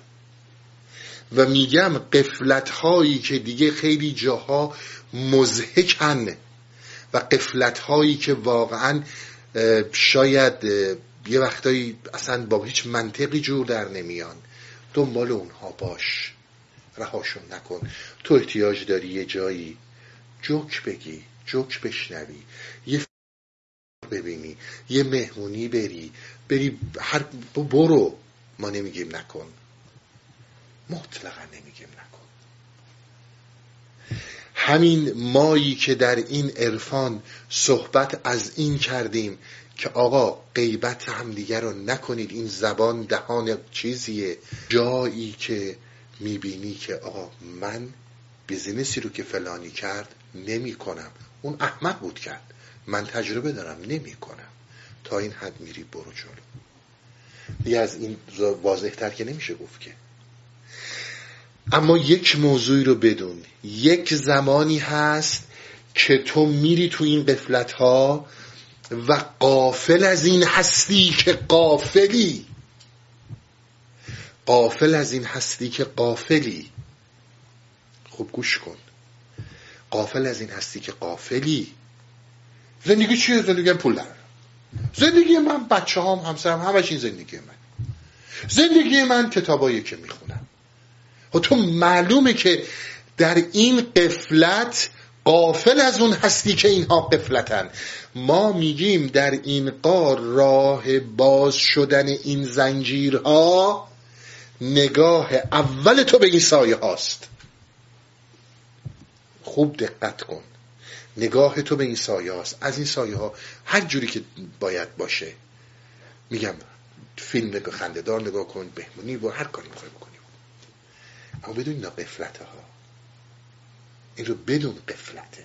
و میگم قفلت هایی که دیگه خیلی جاها مزهکن و قفلت هایی که واقعا شاید یه وقتایی اصلا با هیچ منطقی جور در نمیان. دنبال اونها باش. رهاشون نکن. تو احتیاج داری یه جایی جوک بگی. جوک بشنوی یه ببینی یه مهمونی بری بری هر برو. ما نمیگیم نکن. مطلقا نمیگیم نکن. همین مایی که در این عرفان صحبت از این کردیم که آقا غیبت همدیگه رو نکنید. این زبان دهان چیزیه. جایی که می‌بینی که آقا من بیزینسی رو که فلانی کرد نمی کنم اون احمق بود کرد من تجربه دارم نمی کنم تا این حد میری برو جلو. دیگه از این واضحتر که نمیشه گفت که. اما یک موضوعی رو بدون. یک زمانی هست که تو میری تو این قفلت ها و قافل از این هستی که قافلی. قافل از این هستی که قافلی. خب گوش کن. قافل از این هستی که قافلی. زندگی چیه؟ زندگی پول در زندگی من بچه هم همسرم همش این زندگی من. زندگی من کتابایی که می‌خونم. و خب تو معلومه که در این قفلت قافل از اون هستی که اینها قفلتن. ما میگیم در این قار راه باز شدن این زنجیرها نگاه اول تو به این سایه هاست. خوب دقت کن. نگاه تو به این سایه هاست. از این سایه ها هر جوری که باید باشه. میگم فیلم خندهدار نگاه کن بهمونی و هر کاری می‌خوای بکنی. اما بدون اینا قفلته ها. این رو بدون قفلته.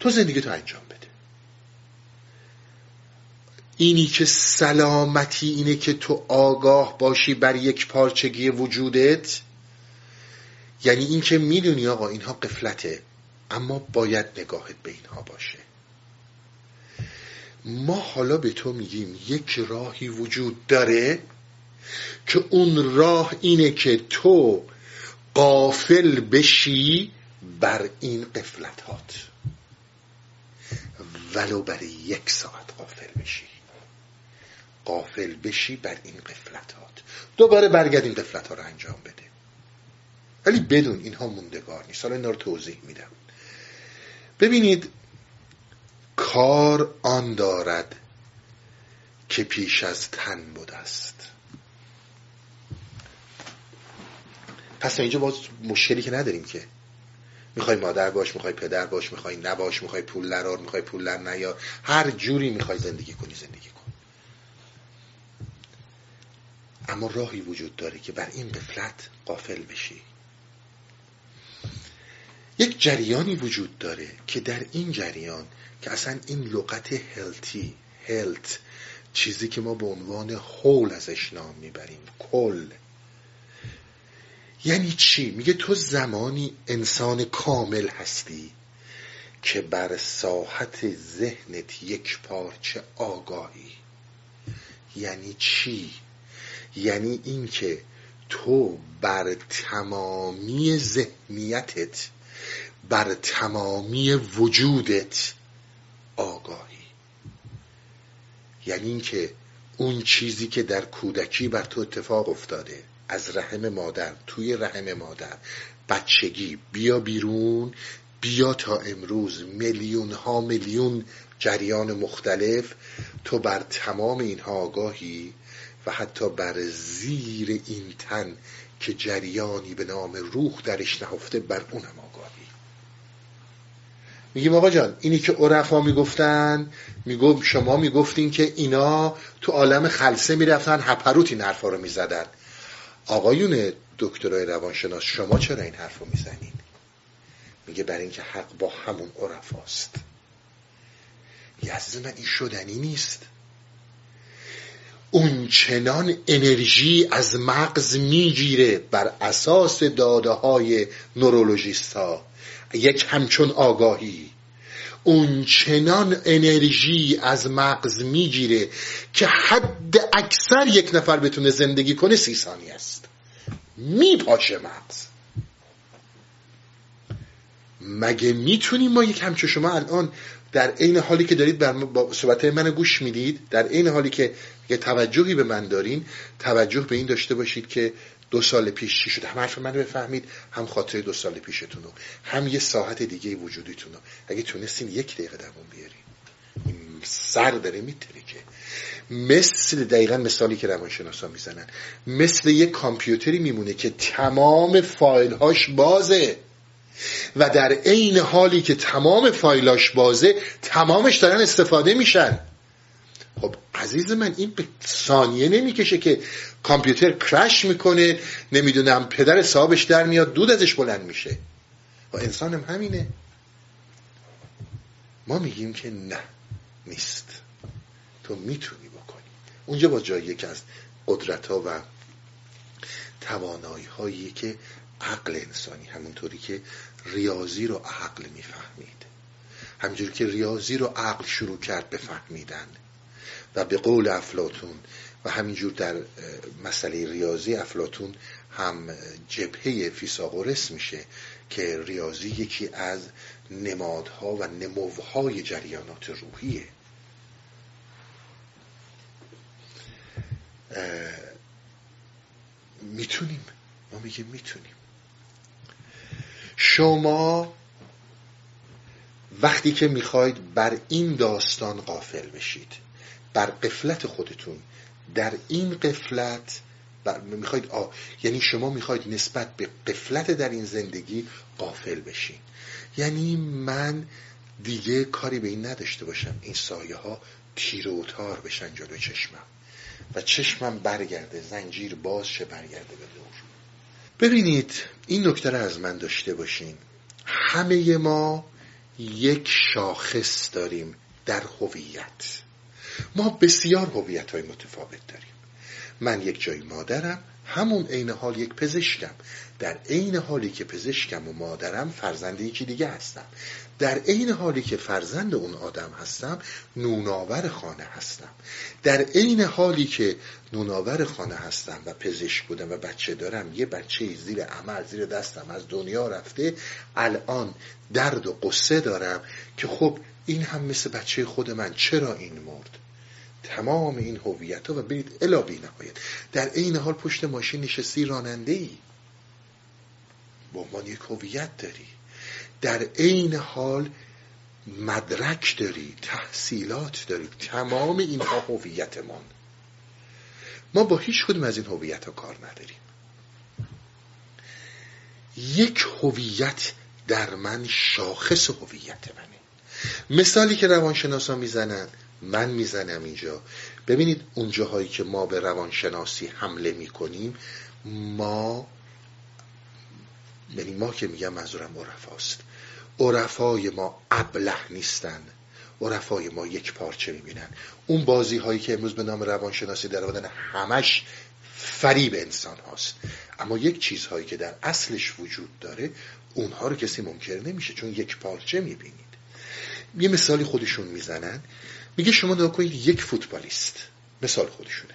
تو زندگی تو انجام بده. اینی که سلامتی اینه که تو آگاه باشی بر یک پارچگی وجودت یعنی این که می‌دونی آقا اینها قفلته اما باید نگاهت به اینها باشه. ما حالا به تو میگیم یک راهی وجود داره که اون راه اینه که تو قافل بشی بر این قفلتات. ولو برای یک ساعت قافل بشی. قافل بشی بر این قفلتات. دوباره برگرد این قفلت ها رو انجام بده. ولی بدون اینها موندگار نیست. حالا اینا رو توضیح میدم. ببینید کار آن دارد که پیش از تن بود است. پس اینجا باز مشکلی که نداریم که. می‌خوای مادر باش می‌خوای پدر باش می‌خوای نباش می‌خوای پول نرار می‌خوای پول نیار. هر جوری می‌خوای زندگی کنی زندگی کن. اما راهی وجود داره که بر این قفلت قافل بشی. یک جریانی وجود داره که در این جریان که اصلا این لغت هلتی هلت چیزی که ما به عنوان هول ازش نام می‌بریم کل یعنی چی؟ میگه تو زمانی انسان کامل هستی که بر ساحت ذهنت یک پارچه آگاهی یعنی چی؟ یعنی اینکه تو بر تمامی ذهنیتت بر تمامی وجودت آگاهی. یعنی اینکه اون چیزی که در کودکی بر تو اتفاق افتاده از رحم مادر توی رحم مادر بچگی بیا بیرون بیا تا امروز میلیون ها میلیون جریان مختلف تو بر تمام اینها آگاهی و حتی بر زیر این تن که جریانی به نام روح درش نهفته بر اونم میگیم آقا جان اینی که عرفا می‌گفتن میگم شما می‌گفتین که اینا تو عالم خلصه می‌رفتن هپروت این حرفا رو می‌زدن. آقایون دکترای روانشناس شما چرا این حرف رو می‌زنین؟ میگه برای اینکه حق با همون عرفاست. یه عزیز من این شدنی نیست. اون چنان انرژی از مغز می‌گیره بر اساس داده های نورولوژیست ها یک همچون آگاهی. اون چنان انرژی از مغز می‌گیره که حد اکثر یک نفر بتونه زندگی کنه سی ثانیه است. میپاشه مغز. مگه می‌تونیم ما یک همچون شما الان در عین حالی که دارید بر با صحبت من گوش می‌دید در عین حالی که یه توجهی به من دارین توجه به این داشته باشید که دو سال پیش چی شده؟ هم حرف من بفهمید هم خاطر دو سال پیشتون رو. هم یه ساعت دیگه وجودیتون رو. اگه تونستین یک دقیقه دوون بیارین. سر داره میترکه. مثل دقیقا مثالی که روانشناسا می‌زنن. مثل یه کامپیوتری میمونه که تمام فایلهاش بازه. و در عین حالی که تمام فایلاش بازه تمامش دارن استفاده میشن. خب عزیز من این به ثانیه نمی‌کشه که کامپیوتر کرش می‌کنه نمی‌دونم پدر صاحبش در میاد دود ازش بلند میشه. و انسان هم همینه. ما میگیم که نه نیست. تو می‌تونی بکنی. اونجا با جایی که از قدرت ها و توانایی هایی که عقل انسانی همونطوری که ریاضی رو عقل می‌فهمید. همونجوری که ریاضی رو عقل شروع کرد بفهمیدن. و به قول افلاتون و همینجور در مسئله ریاضی افلاتون هم جبهه فیساغورس میشه که ریاضی یکی از نمادها و نموهای جریانات روحیه. می‌تونیم؟ ما میگیم می‌تونیم. شما وقتی که می‌خواید بر این داستان قافل بشید. بر قفلت خودتون. در این قفلت می‌خواید آ... یعنی شما می‌خواید نسبت به قفلت در این زندگی قافل بشین. یعنی من دیگه کاری به این نداشته باشم. این سایه ها تیر و تار بشن جلو چشمم. و چشمم برگرده زنجیر باز شه برگرده به دور. ببینید این نکته از من داشته باشین. همه ما یک شاخص داریم در هویت. ما بسیار هویت های متفاوت داریم. من یک جای مادرم همون عین حال یک پزشکم. در عین حالی که پزشکم و مادرم فرزند یکی دیگه هستم. در عین حالی که فرزند اون آدم هستم نوناور خانه هستم. در عین حالی که نوناور خانه هستم و پزشک بودم و بچه دارم یه بچه زیر عمل زیر دستم از دنیا رفته الان درد و قصه دارم که خب این هم مثل بچه خود من. چرا این مرد؟ تمام این هویت ها و برید الا بی در عین حال پشت ماشین نشستی راننده ای با عنوان یک هویت داری. در عین حال مدرک داری تحصیلات داری. تمام اینها هویتمان. ما با هیچ کدوم از این هویت ها کار نداریم. یک هویت در من شاخص هویت منه. مثالی که روانشناسا می‌زنن من می‌زنم اینجا. ببینید اون جاهایی که ما به روانشناسی حمله می‌کنیم ما یعنی ما که میگم منظورم عرفاست. عرفای ما ابله نیستن. عرفای ما یک پارچه می‌بینن. اون بازی هایی که امروز به نام روانشناسی در آوردن همش فریب انسان هاست. اما یک چیزهایی که در اصلش وجود داره اونها رو کسی منکر نمیشه چون یک پارچه می‌بینید. یه مثالی خودشون می‌زنن. میگه شما نگاه کنید یک فوتبالیست مثال خودشونه.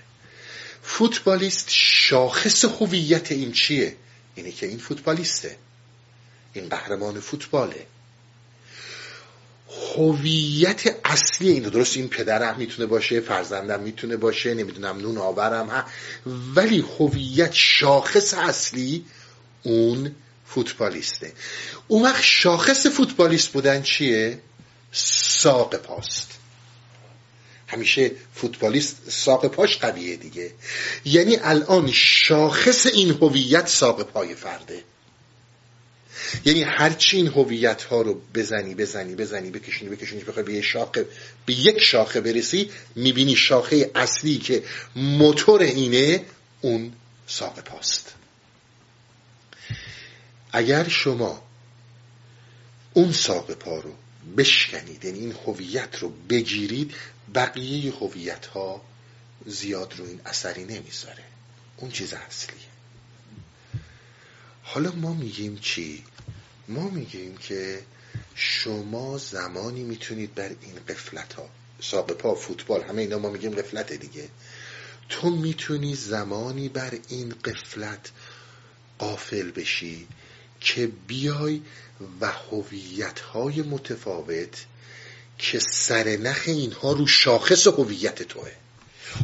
فوتبالیست شاخص هویت این چیه؟ اینه که این فوتبالیسته. این قهرمان فوتباله. هویت اصلی اینو درست این پدرم می‌تونه باشه فرزندم می‌تونه باشه نمی‌دونم نون آورم ها. ولی هویت شاخص اصلی اون فوتبالیسته. اون وقت شاخص فوتبالیست بودن چیه؟ ساق پاست. همیشه فوتبالیست ساق پاش قویه دیگه. یعنی الان شاخص این هویت ساق پای فرده. یعنی هرچی این هویت ها رو بزنی بزنی بزنی بکشینی بکشینی بخوای به شاخه به یک شاخه برسی می‌بینی شاخه اصلی که موتور اینه اون ساق پاست. اگر شما اون ساق پا رو بشکنید یعنی این هویت رو بگیرید بقیه هویت ها زیاد رو این اثری نمی‌ذاره. اون چیز اصلیه. حالا ما میگیم چی؟ ما میگیم که شما زمانی می‌تونید بر این قفلت ها ساق پا فوتبال همه اینا ما میگیم قفلت دیگه. تو می‌تونی زمانی بر این قفلت قافل بشی که بیای و هویت های متفاوت که سر نخ اینها رو شاخص هویت توه.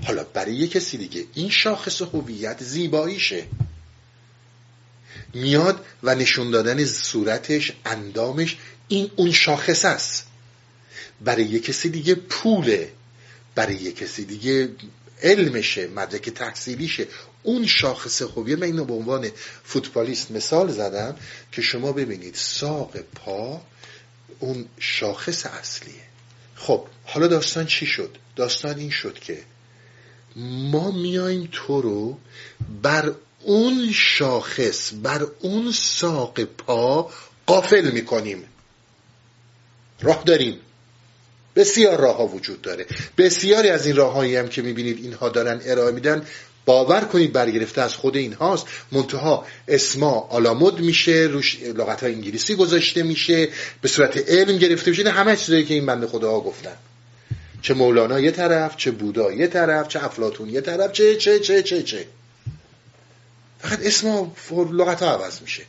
حالا برای یه کسی دیگه این شاخص هویت زیباییشه. میاد و نشون دادن صورتش اندامش این اون شاخص است. برای یه کسی دیگه پوله. برای یه کسی دیگه علمشه مدرک تحصیلیشه. اون شاخص خوبیه. من اینو به عنوان فوتبالیست مثال زدم که شما ببینید ساق پا اون شاخص اصلیه. خب حالا داستان چی شد؟ داستان این شد که ما میایم تو رو بر اون شاخص بر اون ساق پا قافل می‌کنیم. راه داریم. بسیار راه ها وجود داره. بسیاری از این راههایی هم که می‌بینید اینها دارن ارائه میدن. باور کنید برگرفته از خود اینهاست منتها اسما آلامود میشه روش لغت های انگلیسی گذاشته میشه به صورت علم گرفته میشه. همه چیزایی که این بنده خدا گفتن. چه مولانا یه طرف چه بودا یه طرف چه افلاتون یه طرف چه چه چه چه چه. فقط اسما لغت ها عوض میشه.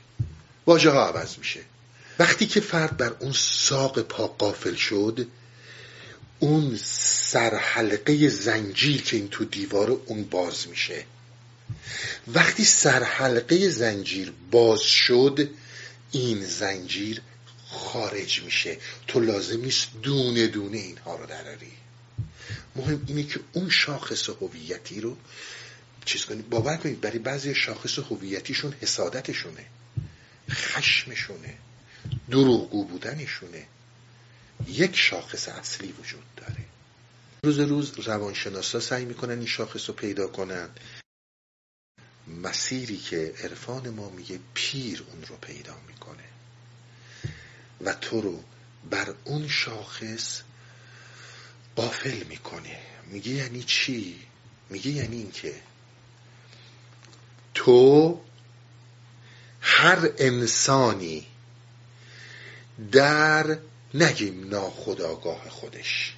واژه ها عوض میشه. وقتی که فرد بر اون ساق پا قافل شد اون سرحلقه زنجیر که این تو دیوار اون باز میشه. وقتی سرحلقه زنجیر باز شد این زنجیر خارج میشه. تو لازم نیست دونه دونه اینها رو دراری. مهم اینه که اون شاخص هویتی رو چیز کنید باور کنید برای بعضی شاخص هویتیشون حسادتشونه خشمشونه دروغگو بودنشونه. یک شاخص اصلی وجود داره. روز روز روانشناسا سعی می‌کنن این شاخص رو پیدا کنن. مسیری که عرفان ما میگه پیر اون رو پیدا می‌کنه. و تو رو بر اون شاخص قافل می‌کنه. میگه یعنی چی؟ میگه یعنی اینکه تو هر انسانی در نگیم ناخداگاه خودش.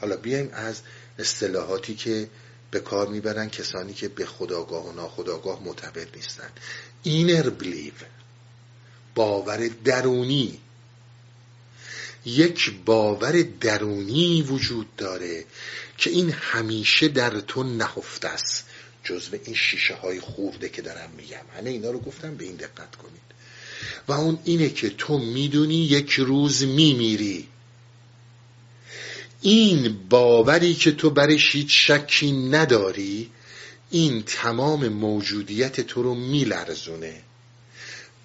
حالا بیایم از اصطلاحاتی که به کار می‌برن کسانی که به خداگاه و ناخداگاه معتبر نیستن. اینر بلیو باور درونی. یک باور درونی وجود داره که این همیشه در تو نهفته است. جزو این شیشه های خورده که دارم میگم. همه اینا رو گفتم به این دقت کنید. و اون اینه که تو می‌دونی یک روز میمیری. این باوری که تو برش هیچ شکی نداری این تمام موجودیت تو رو میلرزونه.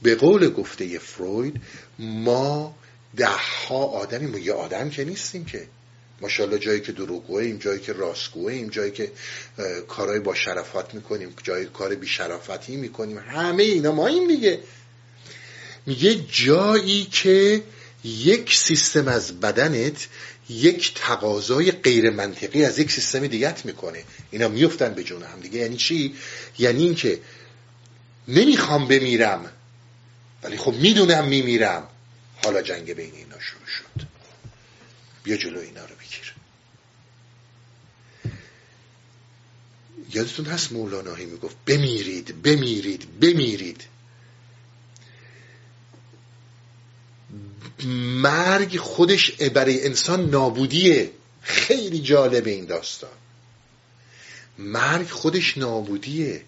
به قول گفته فروید ما ده ها آدمیم یه آدم که نیستیم که. ماشاءالله جایی که دروغگوه جایی که راستگوه ایم جایی که کارهای با شرافت می‌کنیم جایی کار بی شرافتی می‌کنیم. همه اینا ما این دیگه. میگه جایی که یک سیستم از بدنت یک تقاضای غیر منطقی از یک سیستم دیگت می‌کنه. اینا میفتن به جون هم دیگه. یعنی چی؟ یعنی اینکه نمی‌خوام بمیرم ولی خب می‌دونم میمیرم. حالا جنگ بین اینا شروع شد. بیا جلو اینا رو بگیر. یادتون هست مولاناهی می‌گفت بمیرید بمیرید بمیرید. مرگ خودش برای انسان نابودیه. خیلی جالب این داستان. مرگ خودش نابودیه.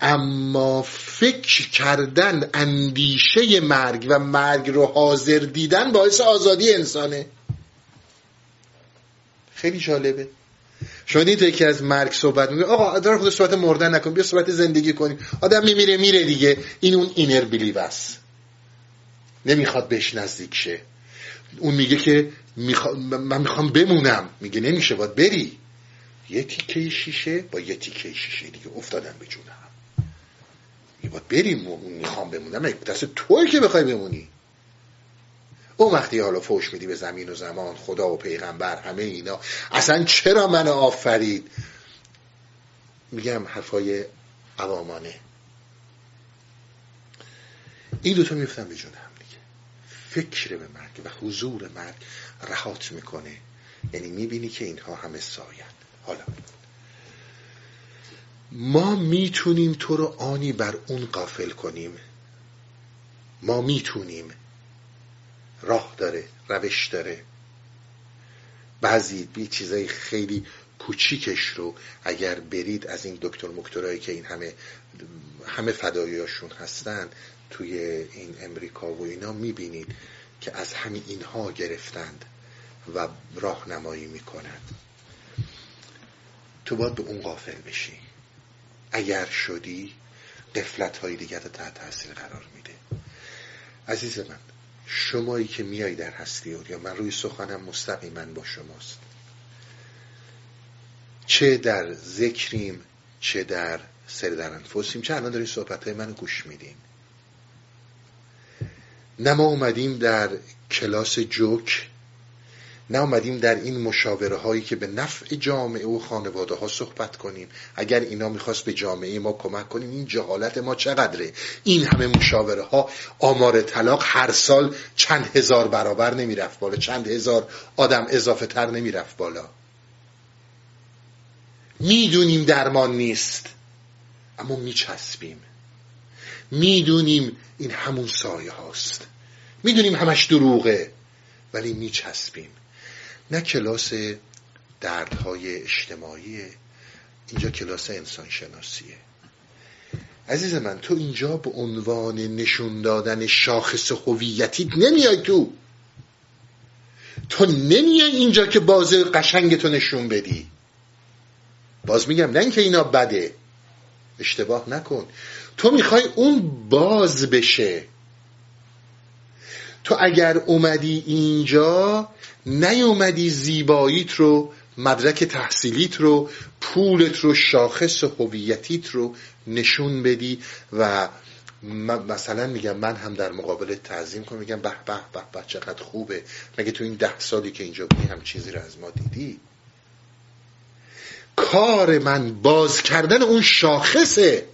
اما فکر کردن اندیشه مرگ و مرگ رو حاضر دیدن باعث آزادی انسانه. خیلی جالبه. شما دید یکی از مرگ صحبت میگه آقا در خود صحبت مردن نکن بیا صحبت زندگی کنیم. آدم میمیره میره دیگه. این اون اینر بیلیو است. نمی‌خواد بهش نزدیک شه. اون میگه که من می‌خوام بمونم. میگه نمیشه باید بری. یه تیکه شیشه با یه تیکه شیشه دیگه افتادن به جونم میگه باید بریم می‌خوام بمونم. دست توی که بخوای بمونی. اون وقتی حالا فوش میدی به زمین و زمان خدا و پیغمبر همه اینا اصلا چرا من آفرید؟ میگم حرفای عوامانه. این دوتا میفتن به جون هم. دیگه فکر به مرگ و حضور مرگ رهات می‌کنه. یعنی می‌بینی که اینها همه ساید حالا. ما می‌تونیم تو رو آنی بر اون قافل کنیم. ما می‌تونیم. راه داره روش داره. بعضی بی چیزای خیلی کوچیکش رو اگر برید از این دکتر مکترایی که این همه همه فداییاشون هستن توی این امریکا و اینا می‌بینید که از همین اینها گرفتند و راهنمایی می‌کنند. تو باید به اون قافل بشی. اگر شدی قفلت های دیگر تحت تاثیر قرار میده. عزیز من شمایی که میای در هستی یا من روی سخنم مستقیما با شماست. چه در ذکریم چه در سر در انفسیم. چه الان داری صحبت های من گوش میدین. نه ما اومدیم در کلاس جوک نه اومدیم در این مشاوره هایی که به نفع جامعه و خانواده ها صحبت کنیم. اگر اینا می‌خواست به جامعه ما کمک کنیم این جهالت ما چقدره؟ این همه مشاوره ها آمار طلاق هر سال چند هزار برابر نمی‌رفت بالا چند هزار آدم اضافه تر نمی‌رفت بالا. می‌دونیم درمان نیست اما میچسبیم. می‌دونیم این همون سایه هاست. می‌دونیم همش دروغه ولی میچسبیم. نه کلاس دردهای اجتماعیه اینجا کلاس انسان شناسیه عزیز من تو اینجا به عنوان نشون دادن شاخص هویتی نمیای تو. تو نمیای اینجا که باز قشنگ تو نشون بدی. باز میگم نه اینکه اینا بده. اشتباه نکن. تو می‌خوای اون باز بشه. تو اگر اومدی اینجا نیومدی زیباییت رو مدرک تحصیلیت رو پولت رو شاخص هویتیت رو نشون بدی و مثلا میگم من هم در مقابل تعظیم کنم میگم به به به به چقدر خوبه. مگه تو این ده سالی که اینجا بودی هم چیزی رو از ما دیدی؟ کار من باز کردن اون شاخصه.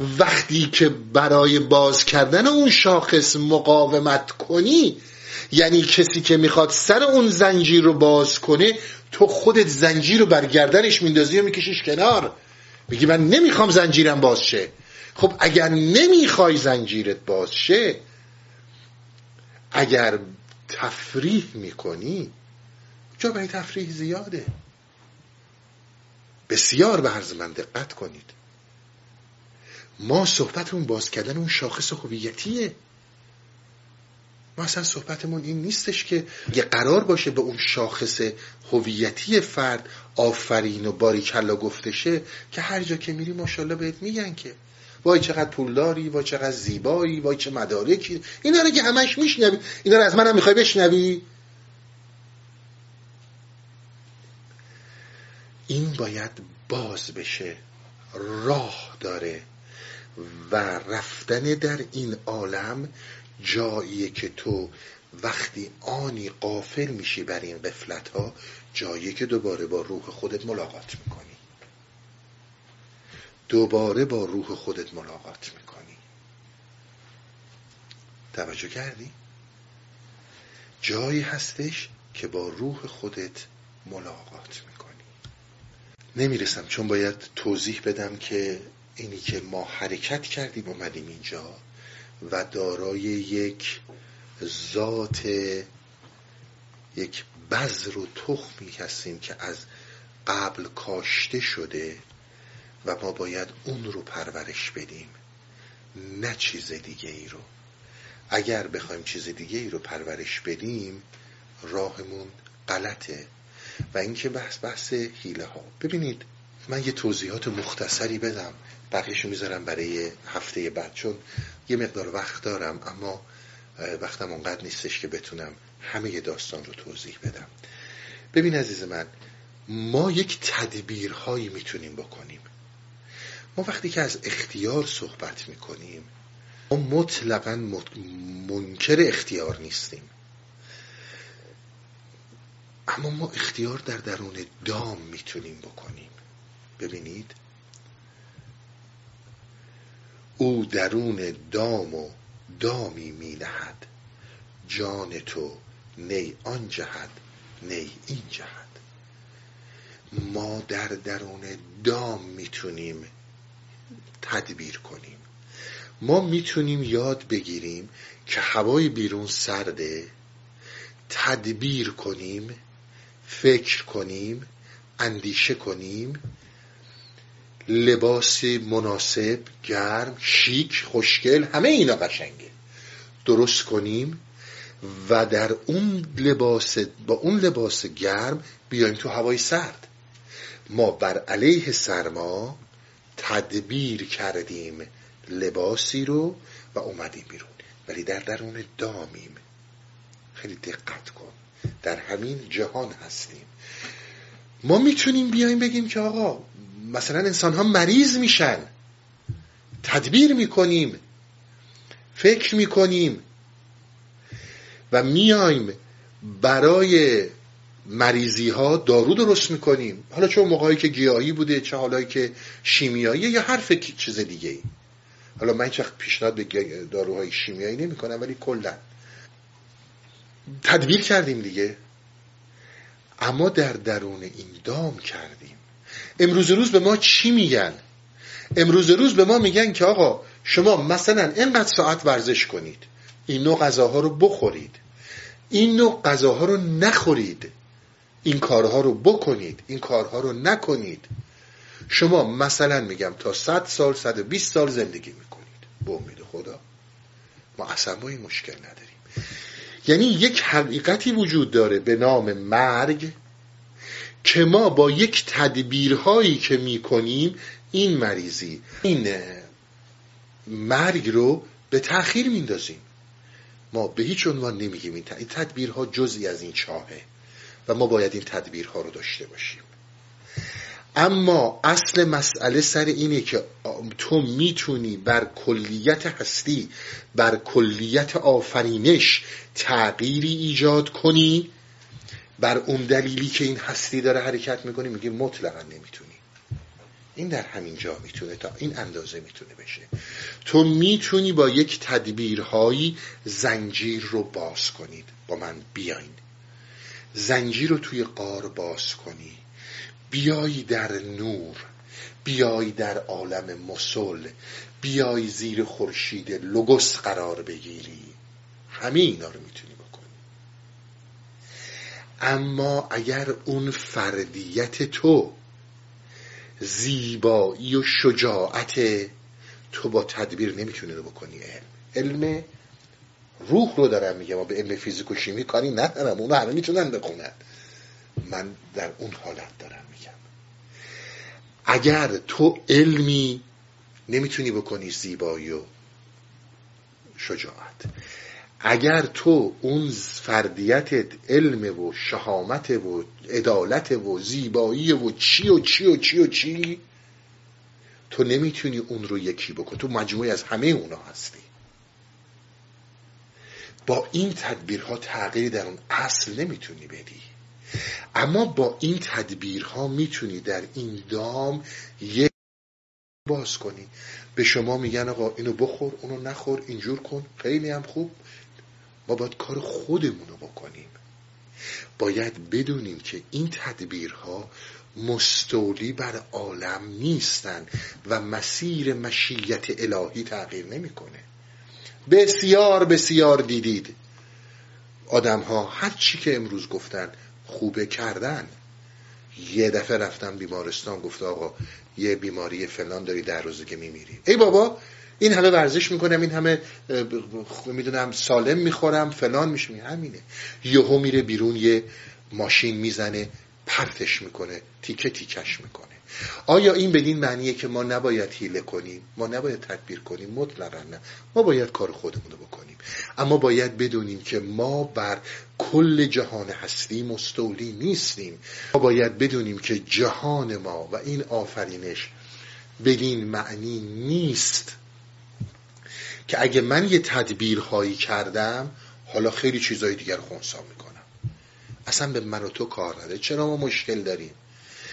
وقتی که برای باز کردن اون شاخص مقاومت کنی یعنی کسی که می‌خواد سر اون زنجیر رو باز کنه تو خودت زنجیر رو بر گردنش میندازی و میکشیش کنار. میگی من نمی‌خوام زنجیرم باز شه. خب اگر نمی‌خوای زنجیرت باز شه اگر تفریح می‌کنی جا برای تفریح زیاده. بسیار به من دقت کنید. ما صحبتمون باز کردن اون شاخص هویتیه. ما اصلا صحبتمون این نیستش که یه قرار باشه به اون شاخص هویتی فرد آفرین و باریکلا گفتشه که هر جا که میری ماشاءالله بهت میگن که وای چقدر پولداری وای چقدر زیبایی وای چه مدارکی. اینا رو که همش میشنوی اینا رو از منم می‌خوای بشنوی. این باید باز بشه راه داره. و رفتن در این عالم جاییه که تو وقتی آنی قافل میشی بر این قفلت ها جاییه که دوباره با روح خودت ملاقات می‌کنی. دوباره با روح خودت ملاقات می‌کنی. توجه کردی؟ جایی هستش که با روح خودت ملاقات می‌کنی. نمی‌رسم چون باید توضیح بدم که اینی که ما حرکت کردیم اومدیم اینجا و دارای یک ذات یک بذر و تخمی هستیم که از قبل کاشته شده و ما باید اون رو پرورش بدیم نه چیز دیگه ای رو. اگر بخوایم چیز دیگه ای رو پرورش بدیم راهمون غلطه. و اینکه بحث بحث حیله ها ببینید من یه توضیحات مختصری بدم. بقیهشو می‌ذارم برای هفته بعد چون یه مقدار وقت دارم اما وقتم اونقدر نیستش که بتونم همه داستان رو توضیح بدم. ببین عزیز من ما یک تدبیرهایی می‌تونیم بکنیم. ما وقتی که از اختیار صحبت می‌کنیم ما مطلقا منکر اختیار نیستیم. اما ما اختیار در درون دام می‌تونیم بکنیم. ببینید؟ او درون دام و دامی می نهد. جان تو نی آن جهد نی این جهد ما در درون دام می‌تونیم تدبیر کنیم. ما می‌تونیم یاد بگیریم که هوای بیرون سرده تدبیر کنیم فکر کنیم اندیشه کنیم لباس مناسب گرم شیک خوشگل همه اینا قشنگه. درست کنیم و در اون لباس با اون لباس گرم بیایم تو هوای سرد. ما بر علیه سرما تدبیر کردیم لباسی رو و اومدیم بیرون. ولی در درون دامیم. خیلی دقت کن. در همین جهان هستیم. ما می‌تونیم بیایم بگیم که آقا مثلا انسان ها مریض میشن. تدبیر می‌کنیم. فکر می‌کنیم. و میایم برای مریضی ها دارو درست می‌کنیم. حالا چه موقعی که گیاهی بوده چه حالایی که شیمیایی یا هر فکر چیز دیگه ای حالا من هیچ پیشنهاد به داروهای شیمیایی نمی کنم ولی کلا. تدبیر کردیم دیگه. اما در درون این دام کردیم. امروز روز به ما چی میگن؟ امروز روز به ما میگن که آقا شما مثلا اینقدر ساعت ورزش کنید این نوع غذاها رو بخورید. این نوع غذاها رو نخورید. این کارها رو بکنید. این کارها رو نکنید. شما مثلا میگم تا 100 سال 120 سال زندگی می‌کنید. به امید خدا. ما اصلا این مشکل نداریم. یعنی یک حقیقتی وجود داره به نام مرگ. که ما با یک تدبیرهایی که می‌کنیم این مریضی این مرگ رو به تأخیر میندازیم. ما به هیچ عنوان نمیگیم این تدبیرها جزی از این چاهه و ما باید این تدبیرها رو داشته باشیم. اما اصل مسئله سر اینه که تو می‌تونی بر کلیت هستی بر کلیت آفرینش تغییری ایجاد کنی بر اون دلیلی که این هستی داره حرکت می‌کنی میگه مطلقا نمی‌تونی. این در همین جا می‌تونه تا این اندازه می‌تونه بشه. تو می‌تونی با یک تدبیرهایی زنجیر رو باز کنید. با من بیاین. زنجیر رو توی قار باز کنی. بیایی در نور. بیایی در عالم مسل. بیایی زیر خورشید لوگوس قرار بگیری. همه اینا رو می‌تونی. اما اگر اون فردیت تو زیبایی و شجاعت تو با تدبیر نمی‌تونی رو بکنی علم. علم روح رو دارم میگم ما به علم فیزیک و شیمی کاری ندارم. اونو همه می‌تونن بخونن. من در اون حالت دارم میگم. اگر تو علمی نمی‌تونی بکنی زیبایی و شجاعت اگر تو اون فردیتت علم و شهامت و عدالت و زیبایی و چی و چی و چی و چی تو نمی‌تونی اون رو یکی بکن تو مجموعی از همه اونا هستی. با این تدبیرها تغییری در اون اصل نمی‌تونی بدی. اما با این تدبیرها می‌تونی در این دام یک باز کنی. به شما میگن آقا اینو بخور اونو نخور اینجور کن. خیلی هم خوب. ما باید کار خودمون رو بکنیم. باید بدونیم که این تدبیرها مستولی بر عالم نیستن و مسیر مشیت الهی تغییر نمی‌کنه. بسیار بسیار دیدید. آدم ها هر چی که امروز گفتن خوبه کردن. یه دفعه رفتم بیمارستان گفت آقا یه بیماری فلان داری در روزه که میمیری. ای بابا این همه ورزش می‌کنم این همه می‌دونم سالم می‌خورم فلان میشه همینه. یهو میره بیرون یه ماشین می‌زنه پرتش می‌کنه تیکه تیکش می‌کنه. آیا این بدین معنیه که ما نباید حیله کنیم؟ ما نباید تدبیر کنیم مطلقا نه. ما باید کار خودمون رو بکنیم. اما باید بدونیم که ما بر کل جهان هستی مستولی نیستیم. ما باید بدونیم که جهان ما و این آفرینش بدین معنی نیست. که اگه من یه تدبیرهایی کردم حالا خیلی چیزهای دیگر خونسا می‌کنم. اصلا به من و تو کار نداره چرا ما مشکل داریم؟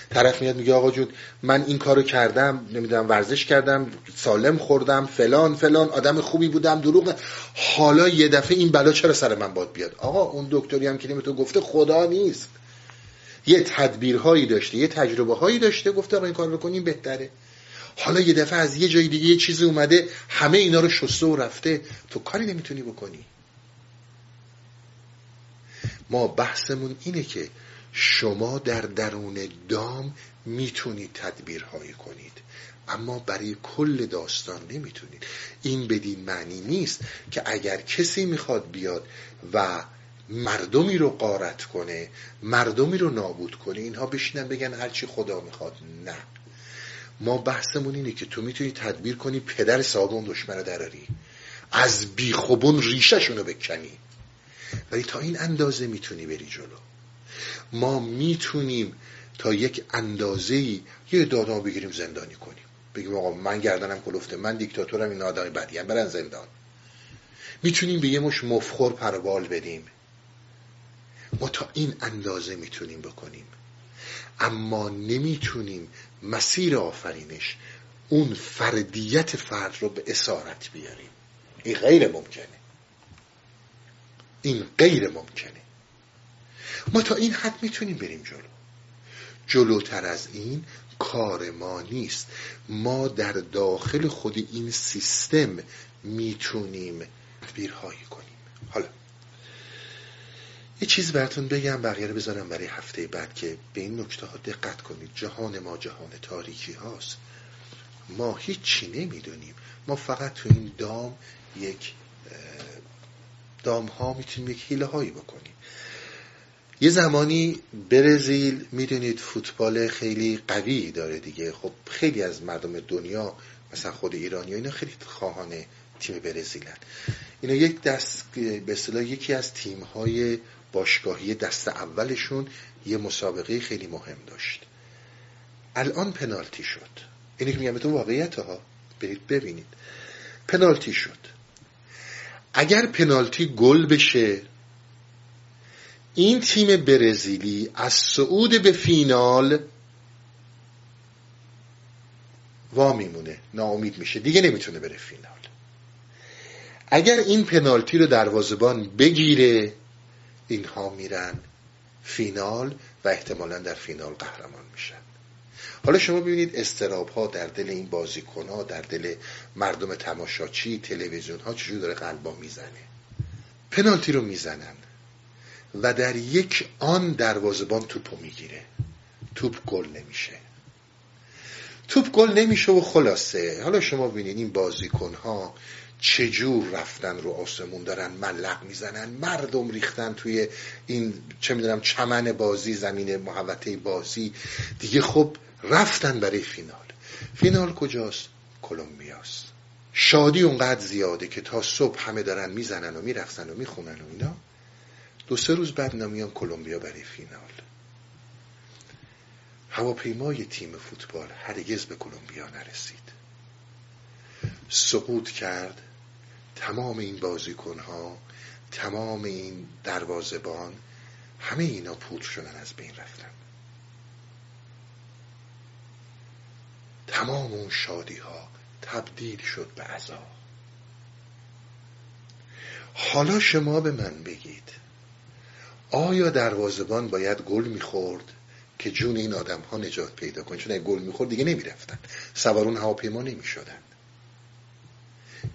طرف میاد میگه آقا جون من این کارو کردم نمی‌دونم ورزش کردم سالم خوردم فلان فلان آدم خوبی بودم دروغ حالا یه دفعه این بلا چرا سر من باد بیاد؟ آقا اون دکتری هم که تو گفته خدا نیست. یه تدبیرهایی داشته یه تجربه هایی داشته گفته آقا این کار رو کنیم بهتره. حالا یه دفعه از یه جای دیگه یه چیزی اومده همه اینا رو شسته و رفته. تو کاری نمی‌تونی بکنی. ما بحثمون اینه که شما در درون دام می‌تونید تدبیرهایی کنید اما برای کل داستان نمی‌تونید. این بدین معنی نیست که اگر کسی می‌خواد بیاد و مردمی رو قارت کنه مردمی رو نابود کنه اینها بشینن بگن هرچی خدا می‌خواد. نه. ما بحثمون اینه که تو می‌تونی تدبیر کنی پدر صاحب دشمن رو دراری. از بیخوبون ریشهشون رو بکنی. ولی تا این اندازه می‌تونی بری جلو. ما می‌تونیم تا یک اندازه یه دادا بگیریم زندانی کنیم. بگیم آقا من گردنم کلفته من دیکتاتورم این آدم بدی هم. برن زندان. می‌تونیم به یه مش مفخور پروال بدیم. ما تا این اندازه می‌تونیم بکنیم. اما نمی‌تونیم مسیر آفرینش اون فردیت فرد رو به اسارت بیاریم. این غیر ممکنه. این غیر ممکنه. ما تا این حد می‌تونیم بریم جلو. جلوتر از این کار ما نیست. ما در داخل خود این سیستم می‌تونیم تدبیرهایی کنیم. حالا یه چیز براتون بگم بقیه بذارم برای هفته بعد که به این نکته ها دقت کنید. جهان ما جهان تاریکی هاست. ما هیچی نمی‌دونیم. ما فقط تو این دام یک دام ها می‌تونیم یک حیله هایی بکنیم. یه زمانی برزیل می‌دونید فوتبال خیلی قوی داره دیگه. خب خیلی از مردم دنیا مثلا خود ایرانی اینا خیلی خواهان تیم برزیلن. اینا یک دست به یکی از تیم های باشگاهی دست اولشون یه مسابقه خیلی مهم داشت. الان پنالتی شد. اینی که میگم تو واقعیت ها. برید ببینید. پنالتی شد. اگر پنالتی گل بشه این تیم برزیلی از صعود به فینال وا میمونه. ناامید میشه. دیگه نمی‌تونه بره فینال. اگر این پنالتی رو دروازبان بگیره اینها میرن فینال و احتمالا در فینال قهرمان میشن. حالا شما ببینید استراب ها در دل این بازیکن ها در دل مردم تماشاچی تلویزیون ها چجور داره قلبا می‌زنه. پنالتی رو می‌زنن و در یک آن دروازبان توپو می‌گیره. توپ گل نمیشه. توپ گل نمیشه و خلاصه. حالا شما ببینید این بازیکن ها چجور رفتن رو آسمون دارن ملق می‌زنن مردم ریختن توی این چه می‌دونم چمن بازی زمین محوطه بازی. دیگه خب رفتن برای فینال. فینال کجاست؟ کلمبیاست. شادی اونقدر زیاده که تا صبح همه دارن می‌زنن و میرقصن و می‌خونن و اینا. دو سه روز بعد نمیان کلمبیا برای فینال. هواپیمای تیم فوتبال هرگز به کلمبیا نرسید. سقوط کرد. تمام این بازیکن ها تمام این دروازبان همه اینا پودر شدن از بین رفتن. تمام اون شادی ها تبدیل شد به عذاب. حالا شما به من بگید آیا دروازبان باید گل می‌خورد که جون این آدم ها نجات پیدا کنه چون اگه گل می‌خورد دیگه نمی‌رفتن. سوارون هواپیما نمی‌شدن.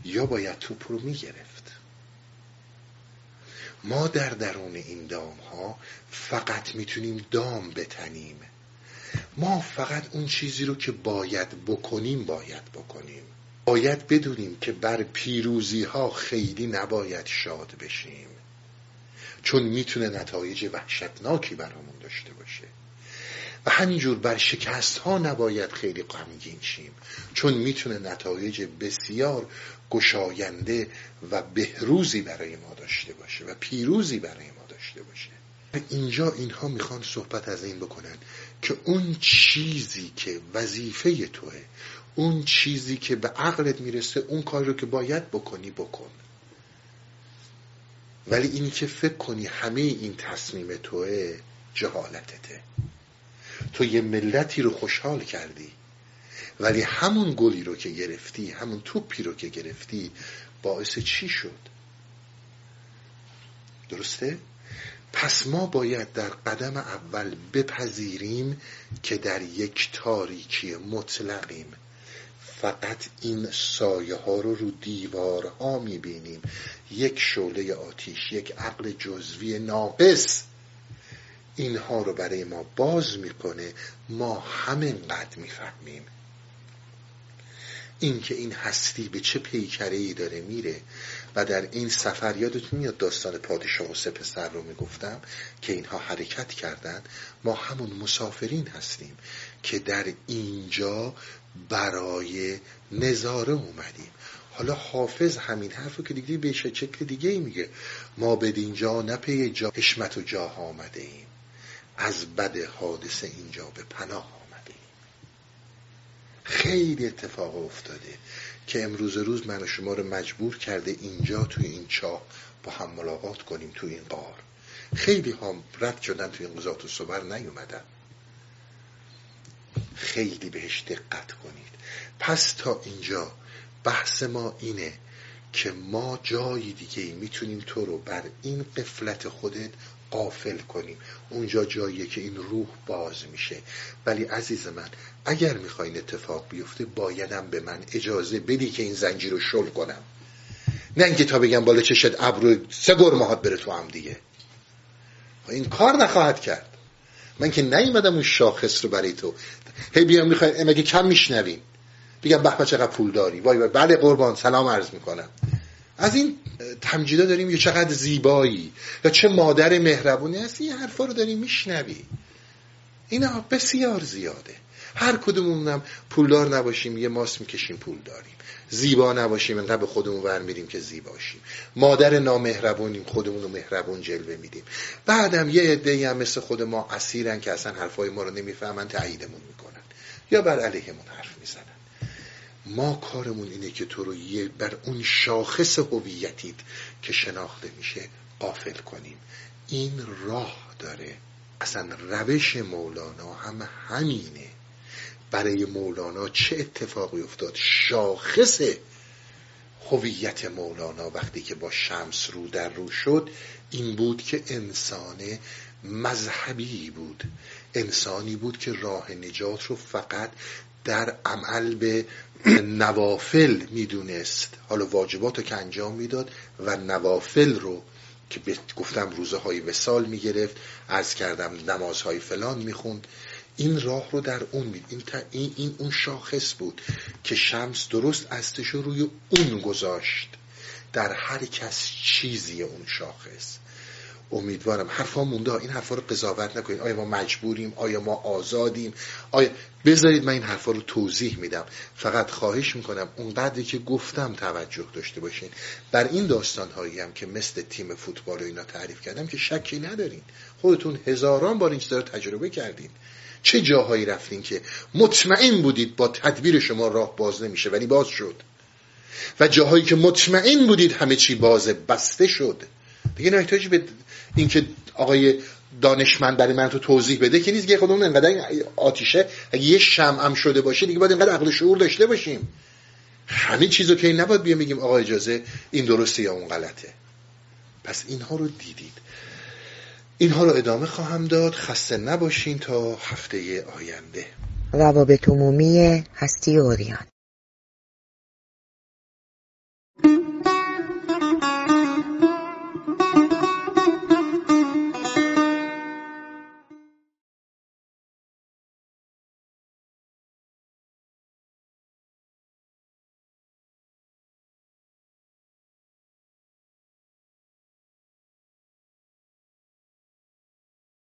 یا باید توپ رو می‌گرفت. ما در درون این دام ها فقط می‌تونیم دام بتنیم. ما فقط اون چیزی رو که باید بکنیم باید بکنیم. باید بدونیم که بر پیروزی ها خیلی نباید شاد بشیم. چون می‌تونه نتایج وحشتناکی برامون داشته باشه. و همینجور بر شکست ها نباید خیلی غمگین شیم چون می‌تونه نتایج بسیار گشاینده و بهروزی برای ما داشته باشه و پیروزی برای ما داشته باشه. اینجا اینها می‌خوان صحبت از این بکنن که اون چیزی که وظیفه توه اون چیزی که به عقلت می‌رسه اون کار رو که باید بکنی بکن. ولی اینی که فکر کنی همه این تصمیم توه جهالتته. تو یه ملتی رو خوشحال کردی. ولی همون گلی رو که گرفتی همون توپی رو که گرفتی باعث چی شد؟ درسته؟ پس ما باید در قدم اول بپذیریم که در یک تاریکی مطلقیم. فقط این سایه ها رو رو دیوارها می‌بینیم. یک شعله آتیش یک عقل جزوی ناقص. اینها رو برای ما باز می‌کنه ما همینقدر می‌فهمیم. اینکه این هستی به چه پیکره ای داره میره و در این سفر یادتون میاد داستان پادشاه و سه پسر رو می‌گفتم که اینها حرکت کردن؟ ما همون مسافرین هستیم که در اینجا برای نظاره اومدیم. حالا حافظ همین حرف رو که دیگه به شکل دیگه میگه. ما به اینجا نه پی جا حشمت و جاه آمده ایم. از بد حادثه اینجا به پناه آمده. خیلی اتفاق افتاده که امروز روز من و شما رو مجبور کرده اینجا توی این چاه با هم ملاقات کنیم توی این قار خیلی هم رد شدن توی این قضات و صبر نیومدن. خیلی بهش دقت کنید. پس تا اینجا بحث ما اینه که ما جایی دیگه می‌تونیم تو رو بر این قفلت خودت قافل کنیم. اونجا جاییه که این روح باز میشه. ولی عزیز من اگر می‌خواین اتفاق بیفته بایدم به من اجازه بدی که این زنجیر رو شل کنم. نه اینکه تا بگم بالا چشت ابرو سه گرمهات بره تو هم دیگه. این کار نخواهد کرد. من که نیومدم اون شاخص رو برای تو. هی بیام می‌خوای مگه کم میشنوین؟ بگم به چقدر پول داری. وای بله قربان سلام عرض می‌کنم. از این تمجیدا داریم یه چقدر زیبایی یا چه مادر مهربونی هستی. این حرفا رو داریم میشنوی. اینا بسیار زیاده. هر کدومونم پولدار نباشیم یه ماست می‌کشیم پول داریم. زیبا نباشیم انقدر به خودمون ور میریم که زیباشیم مادر نامهربونیم خودمون رو مهربون جلوه میدیم. بعدم یه عده هم مثل خود ما اسیرن که اصلا حرفای ما رو نمی‌فهمن تاییدمون می‌کنن. یا بر علیهمون حرف می‌زنن. ما کارمون اینه که تو رو یه بر اون شاخص هویتیت که شناخته میشه قافل کنیم. این راه داره. اصلا روش مولانا هم همینه. برای مولانا چه اتفاقی افتاد؟ شاخص هویت مولانا وقتی که با شمس رو در رو شد این بود که انسان مذهبی بود. انسانی بود که راه نجات رو فقط در عمل به نوافل می‌دونست. حالا واجبات رو که انجام می‌داد و نوافل رو که گفتم روزه های وسال می‌گرفت ارز کردم نمازهای فلان می‌خوند. این راه رو در اون مید این, این, این اون شاخص بود که شمس درست استش رو روی اون گذاشت. در هر کس چیزی اون شاخص. امیدوارم. حرفا مونده. این حرفا رو قضاوت نکنید. آیا ما مجبوریم؟ آیا ما آزادیم؟ آیا بذارید من این حرفا رو توضیح میدم. فقط خواهش می‌کنم اونقدری که گفتم توجه داشته باشین. بر این داستان هایی هم که مثل تیم فوتبال و اینا تعریف کردم که شکی ندارین. خودتون هزاران بار این رو تجربه کردین. چه جاهایی رفتین که مطمئن بودید با تدبیر شما راه باز نمیشه ولی باز شد. و جاهایی که مطمئن بودید همه چی بازه بسته شد. دیگه نحتاجی به اینکه آقای دانشمند برای من تو توضیح بده که نیست که خودمون انقدر آتیشه. اگه یه شم هم شده باشه دیگه باید انقدر عقل شعور داشته باشیم. همه چیزو که نباید بیام بگیم آقا اجازه این درسته یا اون غلطه. پس اینها رو دیدید. اینها رو ادامه خواهم داد. خسته نباشین تا هفته آینده. روابط عمومی هستی اوریان.